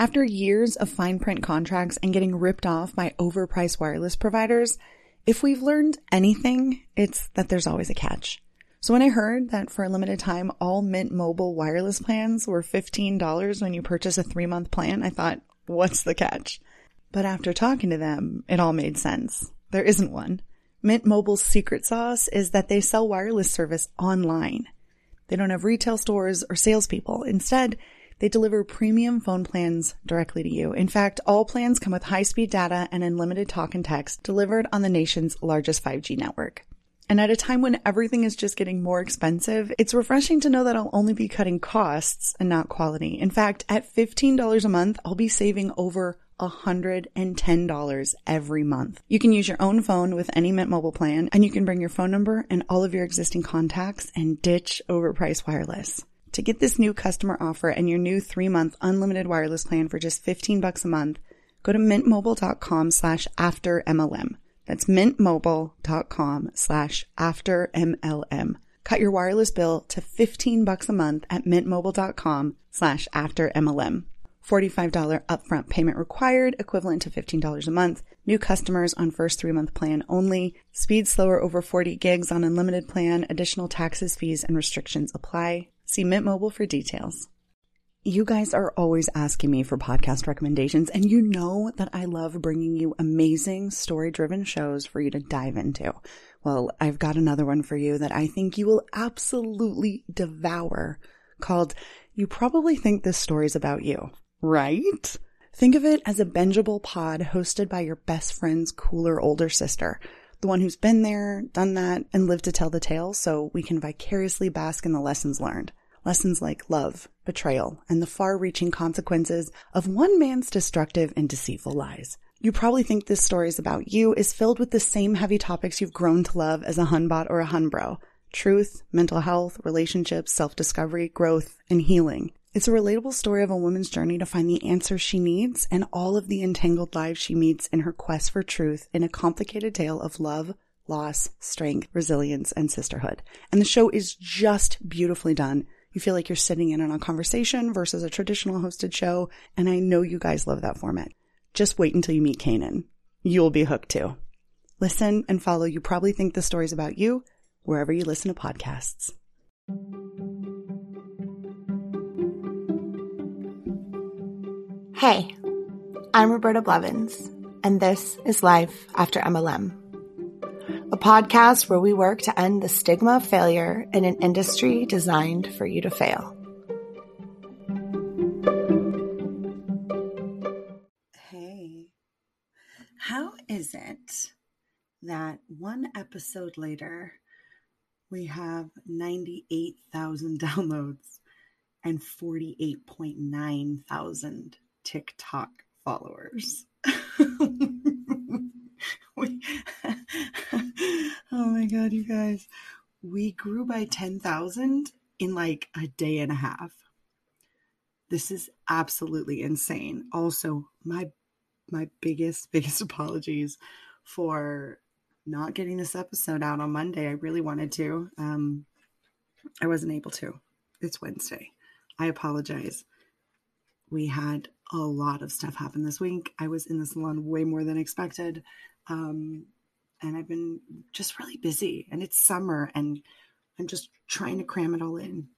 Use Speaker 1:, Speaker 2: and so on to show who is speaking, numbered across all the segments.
Speaker 1: After years of fine print contracts and getting ripped off by overpriced wireless providers, if we've learned anything, it's that there's always a catch. So when I heard that for a limited time, all Mint Mobile wireless plans were $15 when you purchase a three month plan, I thought, what's the catch? But after talking to them, it all made sense. There isn't one. Mint Mobile's secret sauce is that they sell wireless service online. They don't have retail stores or salespeople. Instead, they deliver premium phone plans directly to you. In fact, all plans come with high-speed data and unlimited talk and text delivered on the nation's largest 5G network. And at a time when everything is just getting more expensive, it's refreshing to know that I'll only be cutting costs and not quality. In fact, at $15 a month, I'll be saving over $110 every month. You can use your own phone with any Mint mobile plan, and you can bring your phone number and all of your existing contacts and ditch overpriced wireless. To get this new customer offer and your new three month unlimited wireless plan for just 15 bucks a month, go to mintmobile.com slash after MLM. That's mintmobile.com slash after MLM. Cut your wireless bill to 15 bucks a month at mintmobile.com slash after MLM. $45 upfront payment required, equivalent to $15 a month. New customers on first three month plan only. Speed slower over 40 gigs on unlimited plan. Additional taxes, fees, and restrictions apply. See Mint Mobile for details. You guys are always asking me for podcast recommendations, and you know that I love bringing you amazing story driven shows for you to dive into. Well, I've got another one for you that I think you will absolutely devour called You Probably Think This Story's About You. Right? Think of it as a bingeable pod hosted by your best friend's cooler older sister, the one who's been there, done that, and lived to tell the tale so we can vicariously bask in the lessons learned. Lessons like love, betrayal, and the far reaching consequences of one man's destructive and deceitful lies. You probably think this story is about you is filled with the same heavy topics you've grown to love as a hunbot or a hunbro. Truth, mental health, relationships, self-discovery, growth, and healing. It's a relatable story of a woman's journey to find the answers she needs and all of the entangled lives she meets in her quest for truth in a complicated tale of love, loss, strength, resilience, and sisterhood. And the show is just beautifully done. You feel like you're sitting in on a conversation versus a traditional hosted show. And I know you guys love that format. Just wait until you meet Kanan. You'll be hooked too. Listen and follow You Probably Think the Story's About You wherever you listen to podcasts.
Speaker 2: Hey, I'm Roberta Blevins, and this is Life After MLM, a podcast where we work to end the stigma of failure in an industry designed for you to fail.
Speaker 1: Hey, how is it that one episode later we have 98,000 downloads and 48.9 thousand TikTok followers. we, oh my God, you guys. We grew by 10,000 in like a day and a half. This is absolutely insane. Also, my my biggest biggest apologies for not getting this episode out on Monday. I really wanted to. Um I wasn't able to. It's Wednesday. I apologize. We had a lot of stuff happen this week. I was in the salon way more than expected. Um, and I've been just really busy and it's summer and I'm just trying to cram it all in.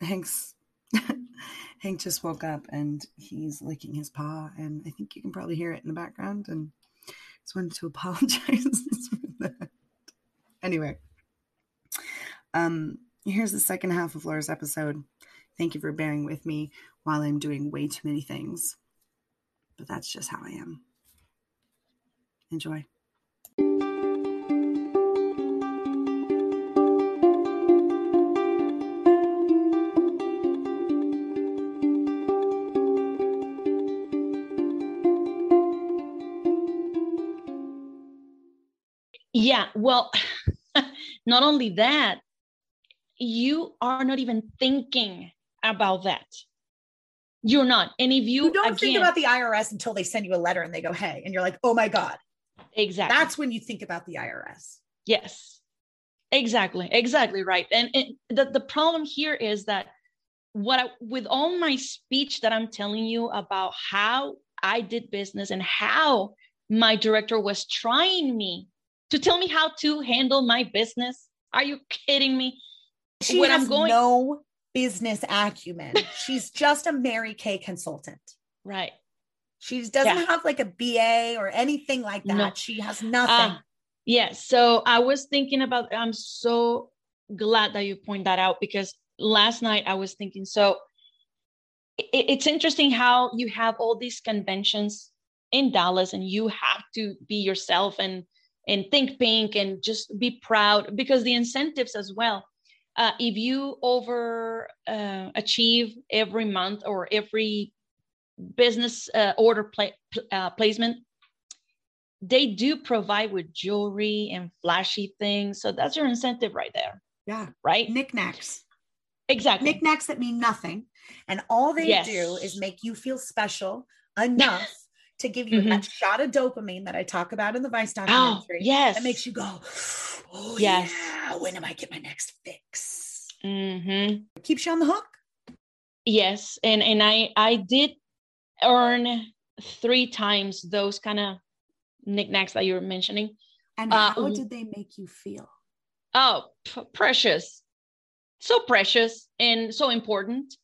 Speaker 1: Hank's Hank just woke up and he's licking his paw and I think you can probably hear it in the background and just wanted to apologize for that. Anyway, um, here's the second half of Laura's episode. Thank you for bearing with me while I'm doing way too many things. But that's just how I am. Enjoy.
Speaker 3: Yeah, well, not only that, you are not even thinking about that. You're not. And if you,
Speaker 4: you don't again, think about the IRS until they send you a letter and they go, hey, and you're like, oh my God.
Speaker 3: Exactly.
Speaker 4: That's when you think about the IRS.
Speaker 3: Yes. Exactly. Exactly right. And, and the, the problem here is that what I, with all my speech that I'm telling you about how I did business and how my director was trying me to tell me how to handle my business. Are you kidding me?
Speaker 1: She when has I'm going no business acumen. She's just a Mary Kay consultant.
Speaker 3: Right.
Speaker 1: She doesn't yeah. have like a BA or anything like that. No. She has nothing. Uh,
Speaker 3: yeah. So I was thinking about, I'm so glad that you point that out because last night I was thinking, so it, it's interesting how you have all these conventions in Dallas and you have to be yourself and and think pink and just be proud because the incentives as well. Uh, if you over uh, achieve every month or every business uh, order pla- uh, placement, they do provide with jewelry and flashy things. So that's your incentive right there.
Speaker 1: Yeah.
Speaker 3: Right.
Speaker 1: Knickknacks.
Speaker 3: Exactly.
Speaker 1: Knickknacks that mean nothing. And all they yes. do is make you feel special enough to give you mm-hmm. that shot of dopamine that I talk about in the Vice oh, documentary.
Speaker 3: Oh, yes.
Speaker 1: That makes you go, oh, yes. yeah, when am I get my next fix?
Speaker 3: Mm-hmm.
Speaker 1: Keeps you on the hook.
Speaker 3: Yes. And, and I, I did earn three times those kind of knickknacks that you were mentioning.
Speaker 1: And uh, how did they make you feel?
Speaker 3: Oh, p- precious. So precious and so important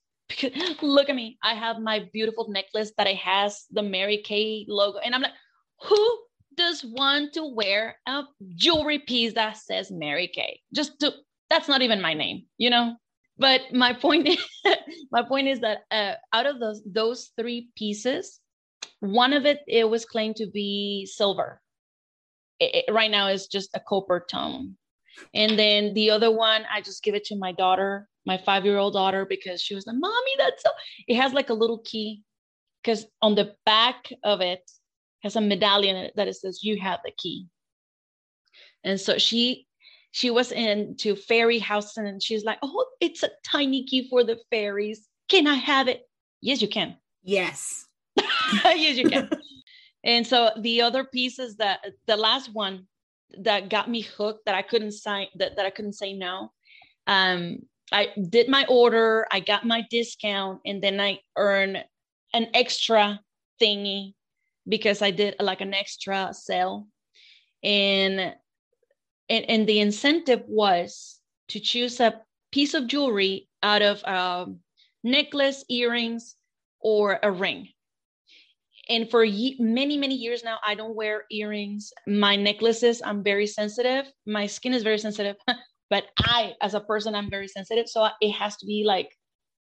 Speaker 3: look at me. I have my beautiful necklace that it has the Mary Kay logo. And I'm like, who does want to wear a jewelry piece that says Mary Kay? Just to that's not even my name, you know? But my point is my point is that uh, out of those those three pieces, one of it it was claimed to be silver. It, it, right now is just a copper tone. And then the other one, I just give it to my daughter my five year old daughter because she was like, Mommy, that's so. It has like a little key because on the back of it has a medallion that it says, You have the key. And so she she was into fairy house and she's like, Oh, it's a tiny key for the fairies. Can I have it? Yes, you can.
Speaker 1: Yes.
Speaker 3: yes, you can. and so the other pieces that the last one that got me hooked that I couldn't sign that, that I couldn't say no um I did my order, I got my discount, and then I earn an extra thingy because I did like an extra sale. And and, and the incentive was to choose a piece of jewelry out of a um, necklace, earrings, or a ring. And for ye- many, many years now, I don't wear earrings. My necklaces, I'm very sensitive. My skin is very sensitive. but i as a person i'm very sensitive so it has to be like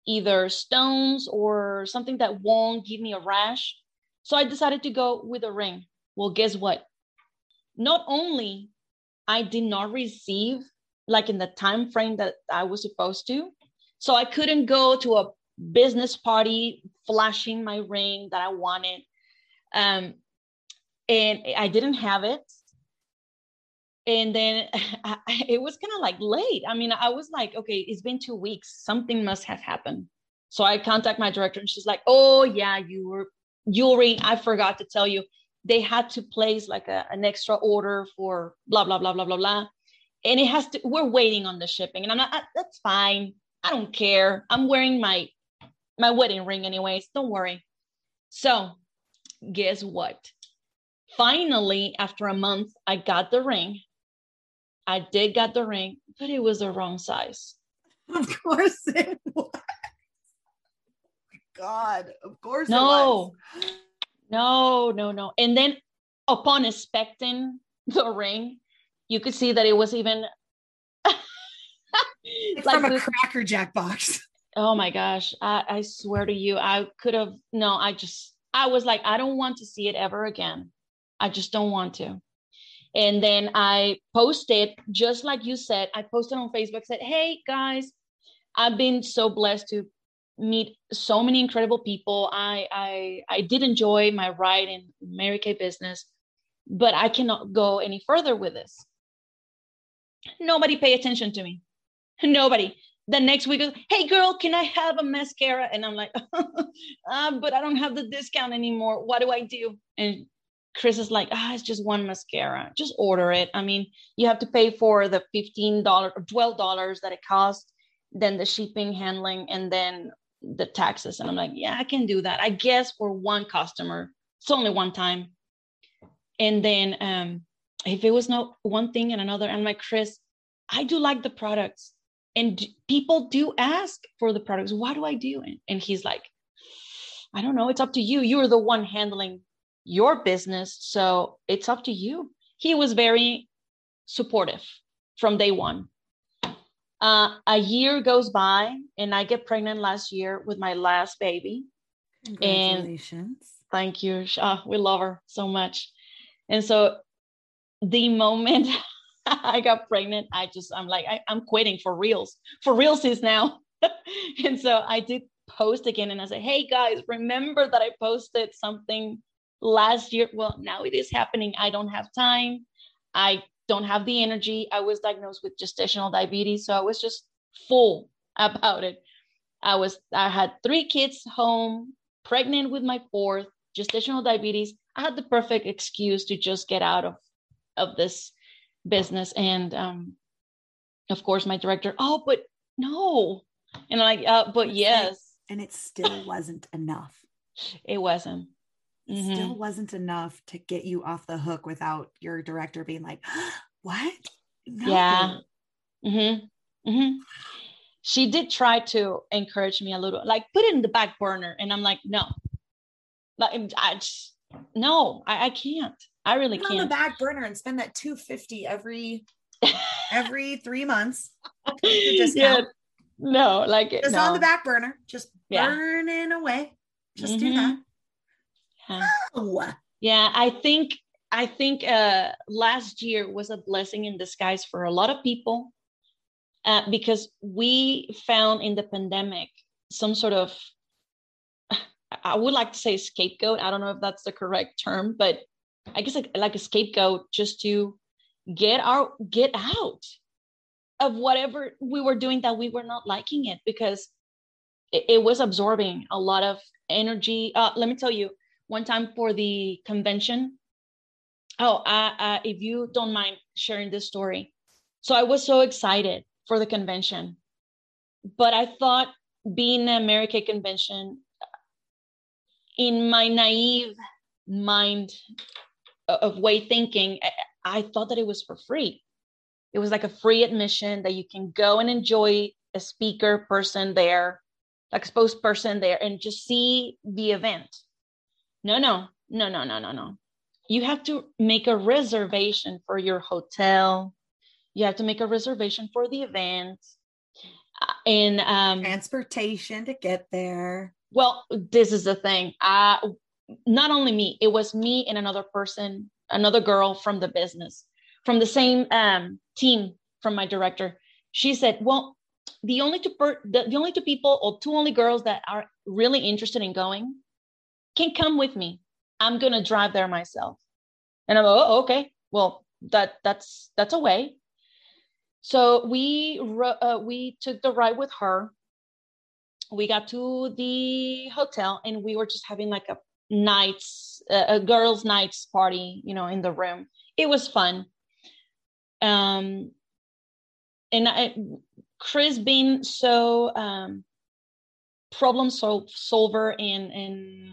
Speaker 3: either stones or something that won't give me a rash. So i decided to go with a ring. Well guess what? Not only i did not receive like in the time frame that i was supposed to so i couldn't go to a business party flashing my ring that i wanted. Um, and i didn't have it and then I, it was kind of like late. I mean i was like okay it's been two weeks. Something must have happened. So i contact my director and she's like oh yeah you were jewelry i forgot to tell you. They had to place like a, an extra order for blah blah blah blah blah blah. And it has to we're waiting on the shipping. And i'm not ah, that's fine. I don't care. I'm wearing my my wedding ring anyways. Don't worry. So guess what? Finally after a month i got the ring I did get the ring, but it was the wrong size.
Speaker 1: Of course it was. God, of course
Speaker 3: no. No, no, no. And then upon inspecting the ring, you could see that it was even
Speaker 1: it's like from a cracker jack box.
Speaker 3: Oh my gosh. I, I swear to you, I could have no, I just I was like, I don't want to see it ever again. I just don't want to. And then I posted, just like you said, I posted on Facebook, said, Hey guys, I've been so blessed to meet so many incredible people. I I I did enjoy my ride in Mary Kay business, but I cannot go any further with this. Nobody pay attention to me. Nobody. The next week, hey girl, can I have a mascara? And I'm like, uh, but I don't have the discount anymore. What do I do? And Chris is like, ah, it's just one mascara. Just order it. I mean, you have to pay for the $15 or $12 that it costs. then the shipping handling and then the taxes. And i'm like yeah i can do that. I guess for one customer it's only one time. And then um if it was not one thing and another i'm like chris i do like the products. And people do ask for the products. What do i do and, and he's like i don't know. It's up to you. You're the one handling your business so it's up to you he was very supportive from day one uh, a year goes by and I get pregnant last year with my last baby.
Speaker 1: Congratulations.
Speaker 3: And thank you. Oh, we love her so much. And so the moment I got pregnant, I just, I'm like, I, am quitting for reals, for reals is now. and so I did post again and I said, hey guys, remember that I posted something last year? Well, now it is happening. I don't have time. I don't have the energy. I was diagnosed with gestational diabetes, so I was just full about it. I was I had three kids home, pregnant with my fourth, gestational diabetes. I had the perfect excuse to just get out of of this business and um of course my director, "Oh, but no." And I'm like, uh, but yes.
Speaker 1: And it still wasn't enough.
Speaker 3: It wasn't.
Speaker 1: Mm-hmm. Still wasn't enough to get you off the hook without your director being like, "What?"
Speaker 3: No. Yeah. Mm-hmm. Mm-hmm. She did try to encourage me a little, like put it in the back burner, and I'm like, no, like I just, no, I, I can't. I really put can't.
Speaker 1: Put it on the back burner and spend that two fifty every every three months.
Speaker 3: yeah. No, like
Speaker 1: it's
Speaker 3: no.
Speaker 1: on the back burner, just yeah. burning away. Just mm-hmm. do that.
Speaker 3: Yeah. Yeah, I think I think uh, last year was a blessing in disguise for a lot of people uh, because we found in the pandemic some sort of I would like to say scapegoat. I don't know if that's the correct term, but I guess like, like a scapegoat just to get our get out of whatever we were doing that we were not liking it because it, it was absorbing a lot of energy. Uh, let me tell you, one time for the convention. Oh, uh, uh, if you don't mind sharing this story. So I was so excited for the convention, but I thought being an American convention, in my naive mind of way thinking, I, thought that it was for free. It was like a free admission that you can go and enjoy a speaker person there, like exposed person there, and just see the event. No, no, no, no, no, no, no. You have to make a reservation for your hotel. You have to make a reservation for the event uh, and um,
Speaker 1: transportation to get there.
Speaker 3: Well, this is the thing. Uh, not only me, it was me and another person, another girl from the business, from the same um, team from my director. She said, "Well, the only two per- the, the only two people or two only girls that are really interested in going can come with me. I'm gonna drive there myself. And I'm like, oh, okay. Well, that that's that's a way. So we uh, we took the ride with her. We got to the hotel and we were just having like a nights uh, a girls' nights party, you know, in the room. It was fun. Um, and I, Chris being so um, problem sol- solver and and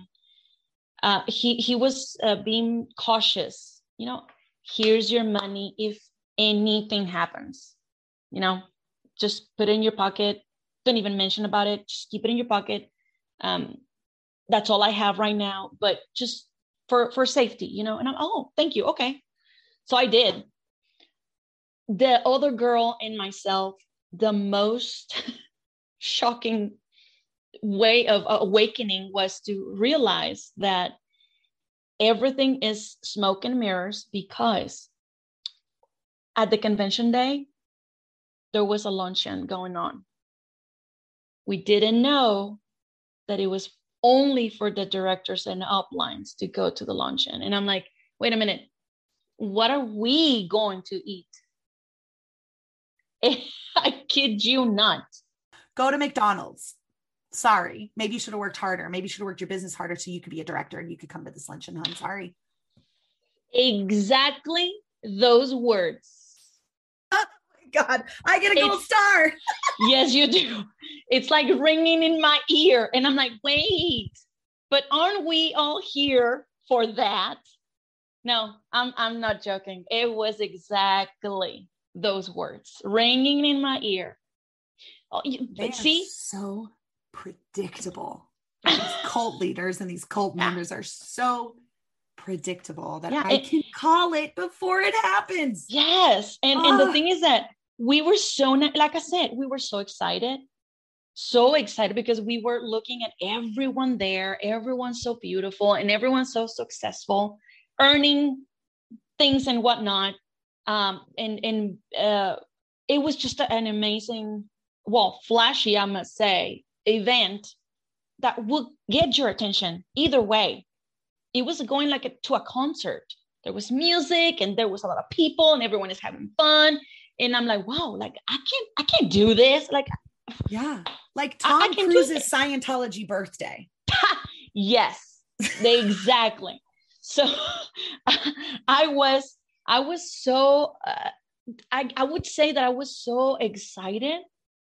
Speaker 3: uh, he he was uh, being cautious. You know, here's your money if anything happens. You know, just put it in your pocket. Don't even mention about it. Just keep it in your pocket. Um, that's all I have right now. But just for for safety, you know. And I'm oh, thank you. Okay, so I did. The other girl and myself, the most shocking way of awakening was to realize that everything is smoke and mirrors because at the convention day, there was a luncheon going on. We didn't know that it was only for the directors and uplines to go to the luncheon. And I'm like, wait a minute, what are we going to eat? I kid you not.
Speaker 1: Go to McDonald's sorry maybe you should have worked harder maybe you should have worked your business harder so you could be a director and you could come to this luncheon i'm sorry
Speaker 3: exactly those words
Speaker 1: oh my God, I get a gold star.
Speaker 3: yes, you do. It's like ringing in my ear. And I'm like, wait, but aren't we all here for that? No, I'm, I'm not joking. It was exactly those words ringing in my ear.
Speaker 1: Oh, you, but see, so predictable. These cult leaders and these cult members are so predictable that yeah, I it, can call it before it happens.
Speaker 3: Yes. And, and the thing is that we were so, like I said, we were so excited, so excited because we were looking at everyone there, everyone's so beautiful and everyone's so successful, earning things and whatnot. Um, and and uh, it was just an amazing, well, flashy, I must say, event that would get your attention either way it was going like a, to a concert. There was music and there was a lot of people and everyone is having fun. And I'm like, wow, like I can't, I can't do this. Like,
Speaker 1: yeah, like Tom I, I Cruise's Scientology birthday.
Speaker 3: yes, they exactly. so I was, I was so, uh, I, I would say that I was so excited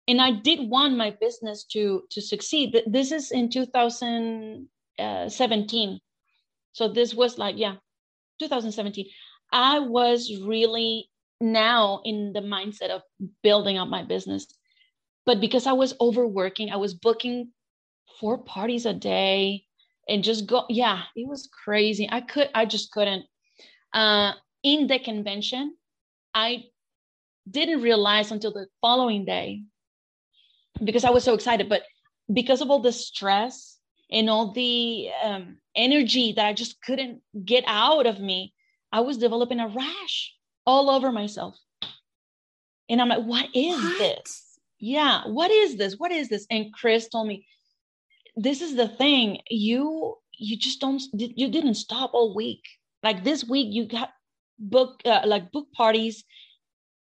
Speaker 3: and I did want my business to to succeed. This is in 2017. So this was like, yeah, 2017. I was really now in the mindset of building up my business. But because I was overworking, I was booking four parties a day and just go, yeah, it was crazy. I could, I just couldn't. Uh, in the convention, I didn't realize until the following day because I was so excited, but because of all the stress and all the um, energy that I just couldn't get out of me, I was developing a rash all over myself. And I'm like, what is what? this? Yeah, what is this? What is this? And Chris told me, this is the thing. You you just don't you didn't stop all week. Like this week, you got book uh, like book parties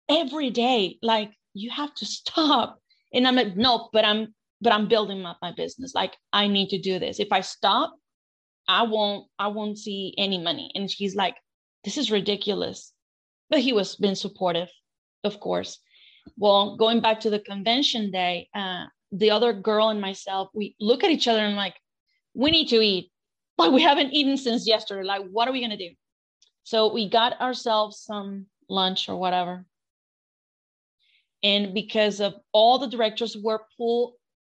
Speaker 3: every day. Like you have to stop. And I'm like, no, but I'm but I'm building up my business. Like I need to do this. If I stop, I won't I won't see any money. And she's like, this is ridiculous. But he was been supportive, of course. Well, going back to the convention day, uh, the other girl and myself, we look at each other and like, we need to eat. but we haven't eaten since yesterday. Like, what are we gonna do? So we got ourselves some lunch or whatever. And because of all the directors were pulled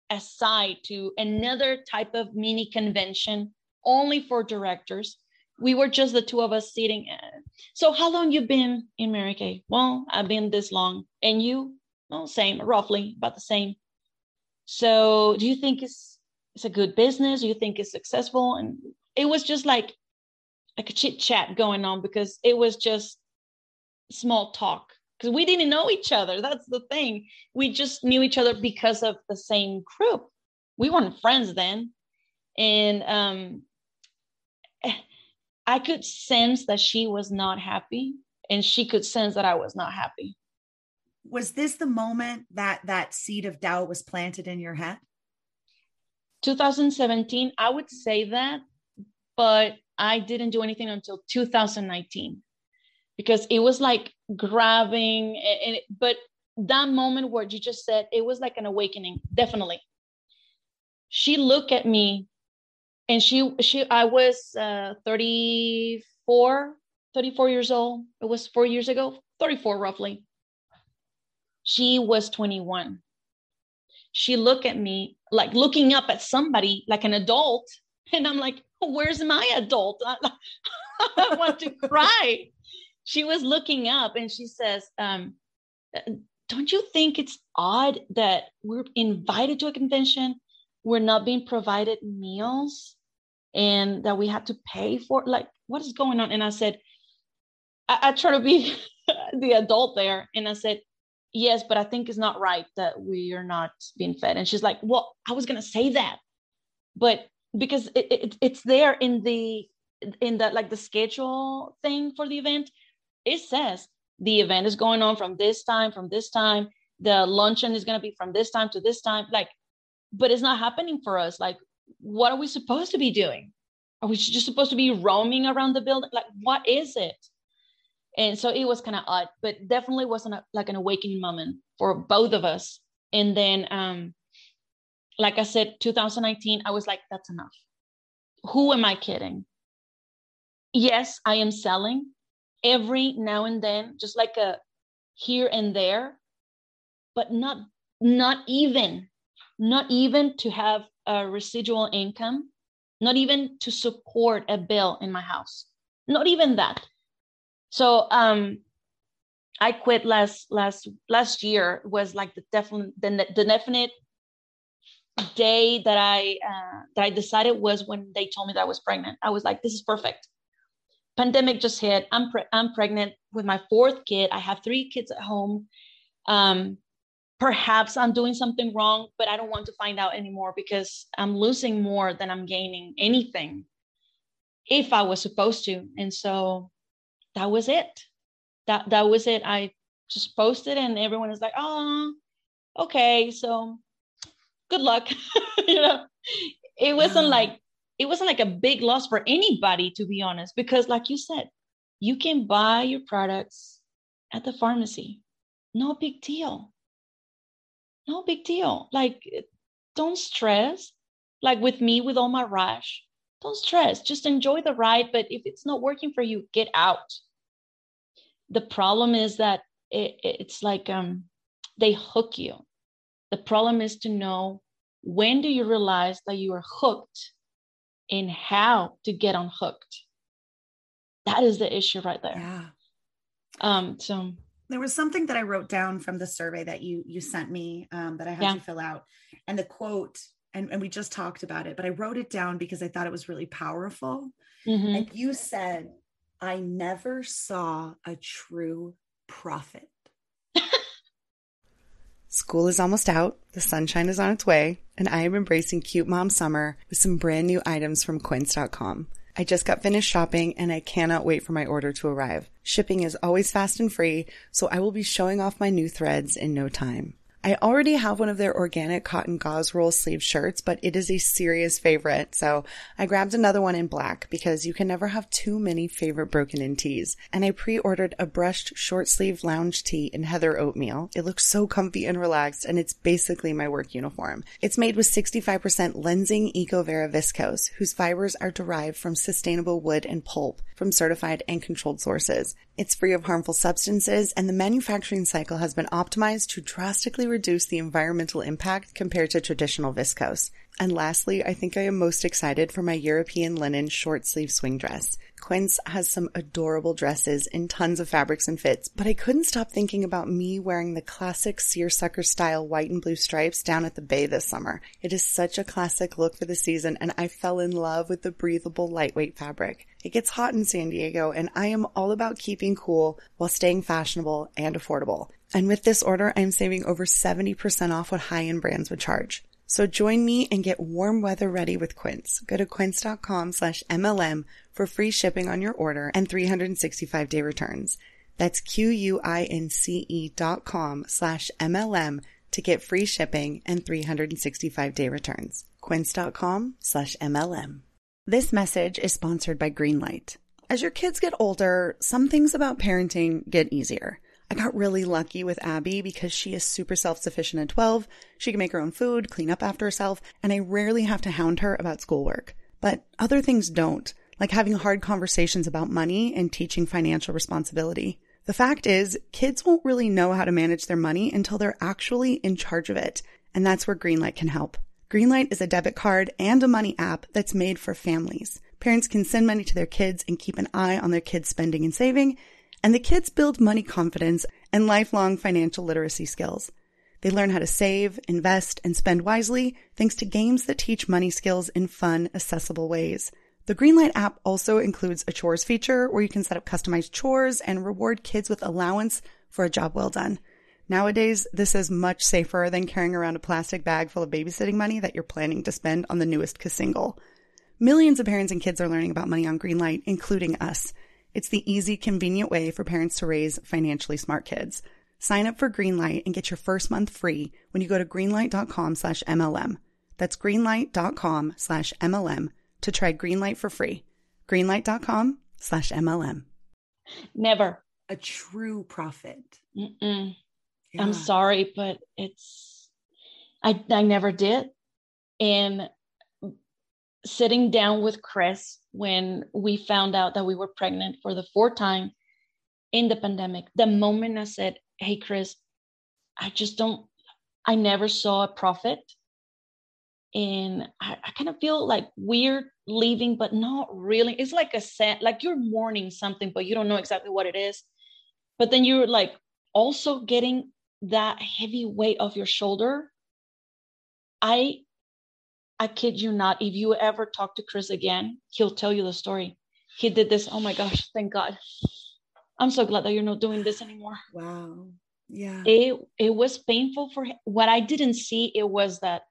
Speaker 3: aside to another type of mini convention only for directors. We were just the two of us sitting. So how long you been in Mary Kay? Well, I've been this long. And you? Well, same, roughly about the same. So do you think it's it's a good business? Do you think it's successful? And it was just like like a chit chat going on because it was just small talk because we didn't know each other. That's the thing. We just knew each other because of the same group. We weren't friends then. And um, I could sense that she was not happy, and she could sense that I was not happy.
Speaker 1: Was this the moment that that seed of doubt was planted in your head?
Speaker 3: 2017, I would say that, but I didn't do anything until 2019 because it was like grabbing and, and but that moment where you just said it was like an awakening definitely. She looked at me and she she i was uh 34 34 years old. It was four years ago 34 roughly. She was 21 she looked at me like looking up at somebody like an adult and i'm like where's my adult? I, I want to cry she was looking up and she says, um, Don't you think it's odd that we're invited to a convention? We're not being provided meals and that we have to pay for like what is going on? And I said, I, I try to be the adult there. And I said, Yes, but I think it's not right that we are not being fed. And she's like, Well, I was gonna say that. But because it, it, it's there in the in the like the schedule thing for the event it says the event is going on from this time, from this time. The luncheon is going to be from this time to this time. Like, but it's not happening for us. Like, what are we supposed to be doing? Are we just supposed to be roaming around the building? Like, what is it? and so it was kind of odd but definitely wasn't a, like an awakening moment for both of us and then um like i said 2019 i was like that's enough who am i kidding yes i am selling every now and then just like a here and there but not not even not even to have a residual income not even to support a bill in my house not even that. So um i quit last last last year was like the definite the, the definite day that i uh, that i decided was when they told me that i was pregnant. I was like this is perfect pandemic just hit i'm pre- i'm pregnant with my fourth kid i have three kids at home um perhaps i'm doing something wrong but i don't want to find out anymore because i'm losing more than i'm gaining anything if i was supposed to and so that was it. That that was it. I just posted and everyone is like, oh, okay, so good luck. you know, it wasn't like it wasn't like a big loss for anybody, to be honest, because like you said, you can buy your products at the pharmacy. No big deal. No big deal. Like, don't stress. Like with me, with all my rash, don't stress. Just enjoy the ride. But if it's not working for you, get out the problem is that it, it's like um, they hook you. The problem is to know when do you realize that you are hooked and how to get unhooked. That is the issue right there.
Speaker 5: Yeah.
Speaker 3: Um, so
Speaker 5: there was something that I wrote down from the survey that you you sent me um, that I had yeah. to fill out, and the quote, and, and we just talked about it, but I wrote it down because I thought it was really powerful. Mm-hmm. And you said I never saw a true prophet.
Speaker 1: School is almost out, the sunshine is on its way, and I am embracing cute mom summer with some brand new items from quince.com. I just got finished shopping and I cannot wait for my order to arrive. Shipping is always fast and free, so I will be showing off my new threads in no time. I already have one of their organic cotton gauze roll sleeve shirts, but it is a serious favorite. So I grabbed another one in black because you can never have too many favorite broken in tees. And I pre-ordered a brushed short sleeve lounge tee in heather oatmeal. It looks so comfy and relaxed and it's basically my work uniform. It's made with 65% Lenzing EcoVero viscose, whose fibers are derived from sustainable wood and pulp from certified and controlled sources. It's free of harmful substances and the manufacturing cycle has been optimized to drastically reduce the environmental impact compared to traditional viscose. And lastly, I think I am most excited for my European linen short sleeve swing dress. Quince has some adorable dresses in tons of fabrics and fits, but I couldn't stop thinking about me wearing the classic seersucker style white and blue stripes down at the bay this summer. It is such a classic look for the season and I fell in love with the breathable lightweight fabric. It gets hot in San Diego and I am all about keeping cool while staying fashionable and affordable. And with this order, I'm saving over 70% off what high-end brands would charge. So join me and get warm weather ready with Quince. Go to quince.com slash MLM for free shipping on your order and 365 day returns. That's Q-U-I-N-C-E dot com slash MLM to get free shipping and 365 day returns. Quince.com slash MLM. This message is sponsored by Greenlight. As your kids get older, some things about parenting get easier. I got really lucky with Abby because she is super self sufficient at 12. She can make her own food, clean up after herself, and I rarely have to hound her about schoolwork. But other things don't, like having hard conversations about money and teaching financial responsibility. The fact is, kids won't really know how to manage their money until they're actually in charge of it. And that's where Greenlight can help. Greenlight is a debit card and a money app that's made for families. Parents can send money to their kids and keep an eye on their kids' spending and saving and the kids build money confidence and lifelong financial literacy skills. They learn how to save, invest, and spend wisely thanks to games that teach money skills in fun, accessible ways. The Greenlight app also includes a chores feature where you can set up customized chores and reward kids with allowance for a job well done. Nowadays, this is much safer than carrying around a plastic bag full of babysitting money that you're planning to spend on the newest cassingle. Millions of parents and kids are learning about money on Greenlight, including us. It's the easy, convenient way for parents to raise financially smart kids. Sign up for Greenlight and get your first month free when you go to greenlight.com slash MLM. That's greenlight.com slash MLM to try Greenlight for free. Greenlight.com slash MLM.
Speaker 3: Never,
Speaker 1: a true prophet.
Speaker 3: Yeah. I'm sorry, but it's I I never did. And sitting down with Chris when we found out that we were pregnant for the fourth time in the pandemic, the moment I said, Hey Chris, I just don't I never saw a prophet. And I, I kind of feel like weird leaving, but not really. It's like a set, like you're mourning something, but you don't know exactly what it is. But then you're like also getting that heavy weight off your shoulder. I I kid you not, if you ever talk to Chris again, he'll tell you the story. He did this. Oh my gosh, thank God. I'm so glad that you're not doing this anymore.
Speaker 1: Wow yeah
Speaker 3: it it was painful for him what i didn't see it was that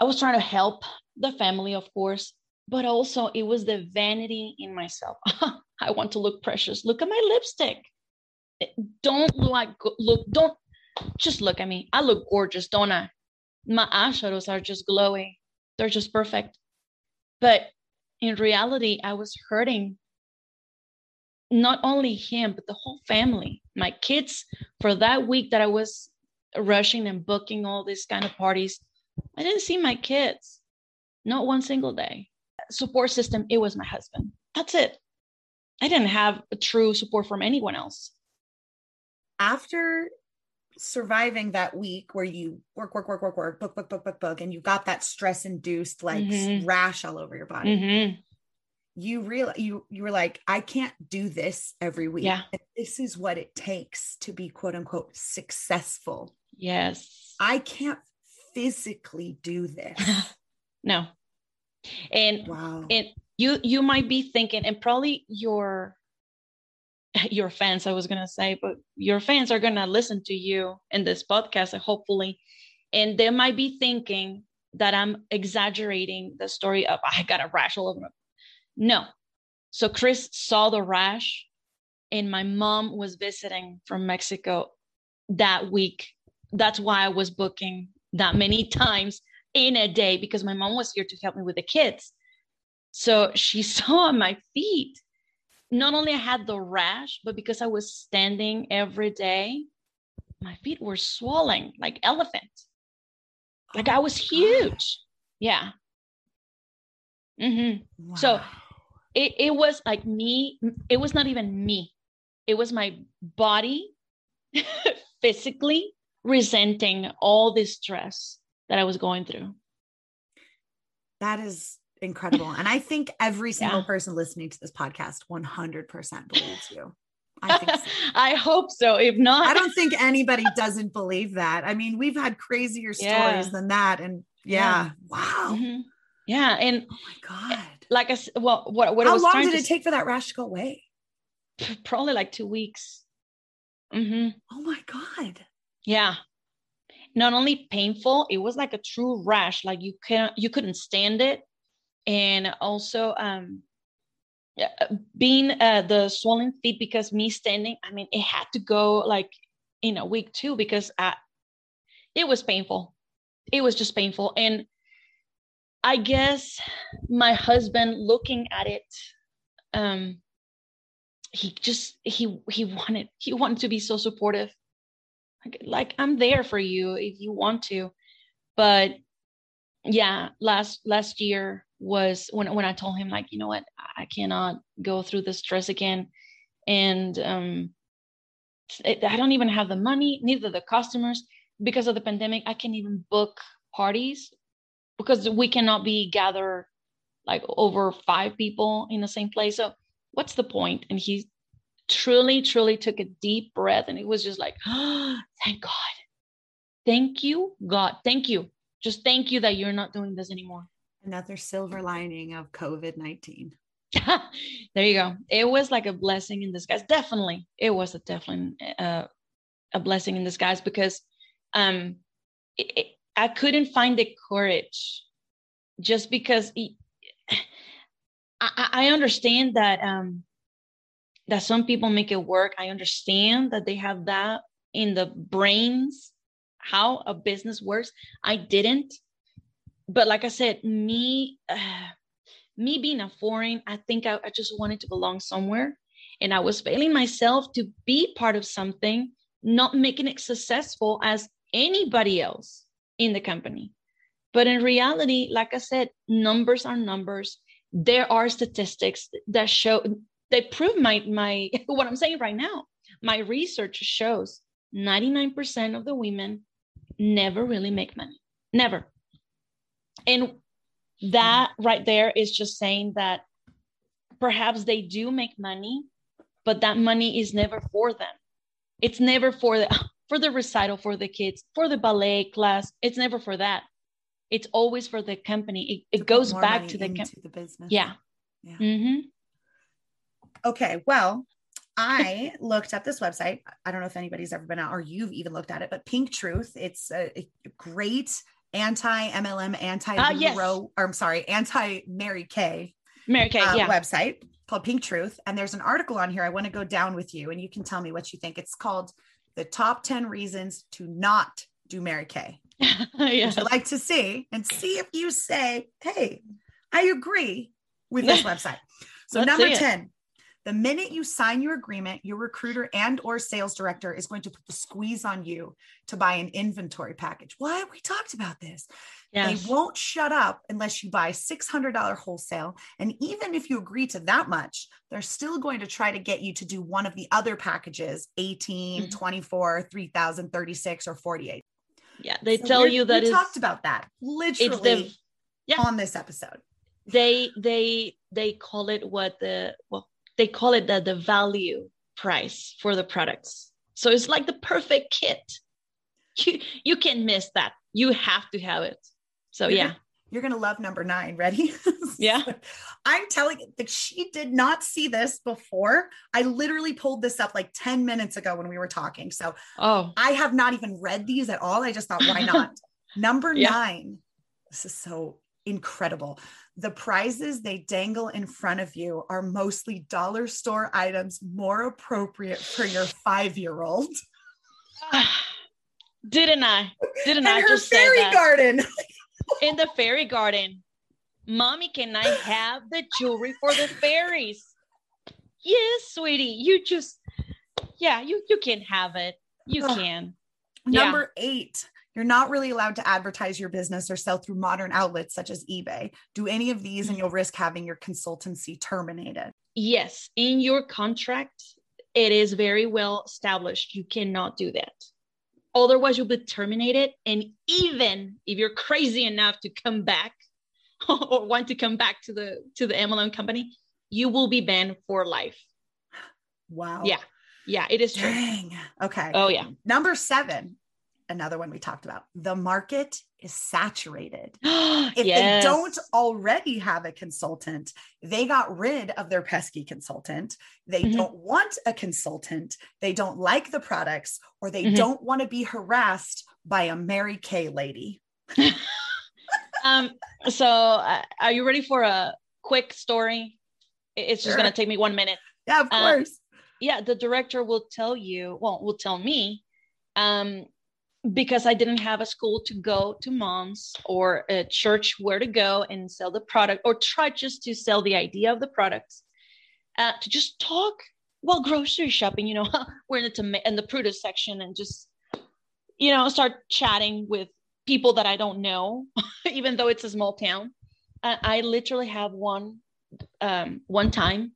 Speaker 3: i was trying to help the family of course but also it was the vanity in myself i want to look precious look at my lipstick don't look like look don't just look at me i look gorgeous don't i my eyeshadows are just glowing they're just perfect but in reality i was hurting not only him, but the whole family, my kids, for that week that I was rushing and booking all these kind of parties, I didn't see my kids, not one single day. Support system, it was my husband. That's it. I didn't have a true support from anyone else.
Speaker 1: After surviving that week where you work, work, work, work, work, book, book, book, book, book, and you got that stress induced like mm-hmm. rash all over your body. Mm-hmm. You real you you were like i can't do this every week.
Speaker 3: Yeah.
Speaker 1: This is what it takes to be quote unquote successful.
Speaker 3: Yes.
Speaker 1: I can't physically do this.
Speaker 3: No. And wow. and you you might be thinking and probably your your fans i was gonna say but your fans are gonna listen to you in this podcast uh, hopefully and they might be thinking that i'm exaggerating the story of i got a rash all over my no. So Chris saw the rash, and my mom was visiting from Mexico that week. That's why I was booking that many times in a day because my mom was here to help me with the kids. So she saw my feet. Not only I had the rash, but because I was standing every day, my feet were swollen like elephant. Like I was huge. Yeah. Mm-hmm. Wow. So it, it was like me it was not even me it was my body physically resenting all this stress that i was going through
Speaker 1: that is incredible and i think every single yeah. person listening to this podcast 100% believes you
Speaker 3: I, think so. I hope so. If not,
Speaker 1: I don't think anybody doesn't believe that. I mean, we've had crazier stories yeah. than that. And yeah, yeah. wow.
Speaker 3: Mm-hmm. Yeah. And
Speaker 1: oh my God
Speaker 3: like I said, well, what what
Speaker 1: how long did it take for that rash to go away?
Speaker 3: Probably like two weeks. Mm-hmm.
Speaker 1: Oh my god!
Speaker 3: Yeah, not only painful, it was like a true rash. Like you can't, you couldn't stand it, and also um, being uh, the swollen feet because me standing. I mean, it had to go like in a week too because I, it was painful. It was just painful, and I guess my husband looking at it, um, he just he he wanted he wanted to be so supportive. Like, like I'm there for you if you want to. But yeah, last last year was when when I told him like, you know what, I cannot go through this stress again. And um it, I don't even have the money, neither the customers because of the pandemic. I can't even book parties because we cannot be gathered like over five people in the same place. So what's the point? And he truly, truly took a deep breath and it was just like, oh, thank God. Thank you, God. Thank you. Just thank you that you're not doing this anymore.
Speaker 1: Another silver lining of COVID 19.
Speaker 3: there you go. It was like a blessing in disguise. Definitely. It was a definitely uh, a blessing in disguise because um, it, I couldn't find the courage just because he, I, I understand that um that some people make it work. I understand that they have that in the brains how a business works. I didn't, but like I said, me uh, me being a foreign, I think I, I just wanted to belong somewhere. and I was failing myself to be part of something, not making it successful as anybody else in the company. But in reality, like I said, numbers are numbers. There are statistics that show they prove my my what I'm saying right now. My research shows 99% of the women never really make money. Never. And that right there is just saying that perhaps they do make money, but that money is never for them. It's never for the for the recital for the kids, for the ballet class. It's never for that. It's always for the company. It, it goes back to the, com-
Speaker 1: the business.
Speaker 3: Yeah. yeah. Mm-hmm.
Speaker 1: Okay. Well, I looked up this website. I don't know if anybody's ever been out or you've even looked at it, but Pink Truth, it's a, a great anti MLM, anti uh, yes. or I'm sorry, anti Mary Kay,
Speaker 3: Mary Kay uh,
Speaker 1: yeah. website called Pink Truth. And there's an article on here I want to go down with you and you can tell me what you think. It's called The Top 10 Reasons to Not Do Mary Kay. yes. I like to see and see if you say, hey, I agree with this website. So Let's number 10, the minute you sign your agreement, your recruiter and or sales director is going to put the squeeze on you to buy an inventory package. Why we talked about this? Yes. They won't shut up unless you buy $600 wholesale. And even if you agree to that much, they're still going to try to get you to do one of the other packages 18, mm-hmm. 24, 3000, 36 or 48.
Speaker 3: Yeah, they so tell you that
Speaker 1: we talked about that literally the, yeah. on this episode.
Speaker 3: They they they call it what the well they call it the, the value price for the products. So it's like the perfect kit. You, you can't miss that. You have to have it. So yeah.
Speaker 1: You're going to love number nine. Ready?
Speaker 3: yeah.
Speaker 1: I'm telling you that she did not see this before. I literally pulled this up like 10 minutes ago when we were talking. So
Speaker 3: oh.
Speaker 1: I have not even read these at all. I just thought, why not? number yeah. nine. This is so incredible. The prizes they dangle in front of you are mostly dollar store items more appropriate for your five year old.
Speaker 3: Didn't I? Didn't
Speaker 1: and
Speaker 3: I
Speaker 1: her
Speaker 3: just
Speaker 1: fairy garden?
Speaker 3: in the fairy garden. Mommy, can I have the jewelry for the fairies? Yes, sweetie. You just, yeah, you you can have it. You can.
Speaker 1: Number yeah. eight, you're not really allowed to advertise your business or sell through modern outlets such as eBay. Do any of these and mm-hmm. you'll risk having your consultancy terminated.
Speaker 3: Yes, in your contract, it is very well established. You cannot do that. Otherwise, you'll be terminated. And even if you're crazy enough to come back or want to come back to the to the MLM company, you will be banned for life.
Speaker 1: Wow.
Speaker 3: Yeah. Yeah, it is true.
Speaker 1: Dang. Okay.
Speaker 3: Oh yeah.
Speaker 1: Number seven, another one we talked about. The market is saturated. if yes. they don't already have a consultant, they got rid of their pesky consultant. They mm-hmm. don't want a consultant. They don't like the products, or they mm-hmm. don't want to be harassed by a Mary Kay lady.
Speaker 3: um, so, uh, are you ready for a quick story? It's just sure. going to take me one minute.
Speaker 1: Yeah, of uh, course.
Speaker 3: yeah, the director will tell you, well, will tell me um, because I didn't have a school to go to moms or a church where to go and sell the product or try just to sell the idea of the products, uh, to just talk while grocery shopping. You know, we're in the tom- in the produce section and just you know start chatting with people that I don't know, even though it's a small town. I literally have one um, one time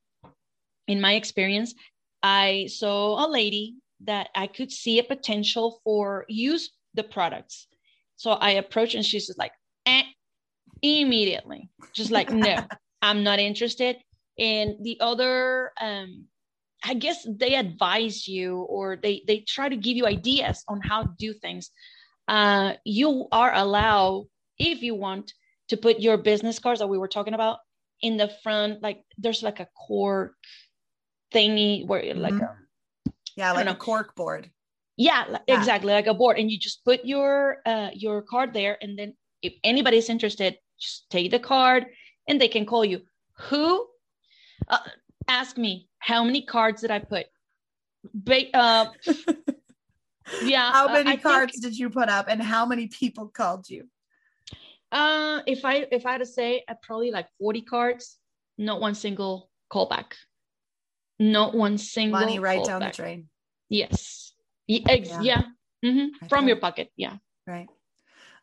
Speaker 3: in my experience. I saw a lady that I could see a potential for use the products. So I approached and she's just like, eh, immediately, just like, no, I'm not interested. And the other, um, I guess they advise you or they they try to give you ideas on how to do things. Uh, you are allowed, if you want, to put your business cards that we were talking about in the front. Like there's like a cork thingy where mm-hmm. like a
Speaker 1: yeah, like a cork board.
Speaker 3: Yeah, yeah, exactly, like a board, and you just put your uh, your card there, and then if anybody's interested, just take the card, and they can call you. Who? Uh, ask me how many cards did I put? Ba- uh, yeah.
Speaker 1: How many uh, cards think, did you put up, and how many people called you?
Speaker 3: Uh, if I if I had to say, I probably like forty cards, not one single callback. Not one single
Speaker 1: money right down back. the drain.
Speaker 3: Yes. Yeah. yeah. Mm-hmm. From your pocket. Yeah.
Speaker 1: Right.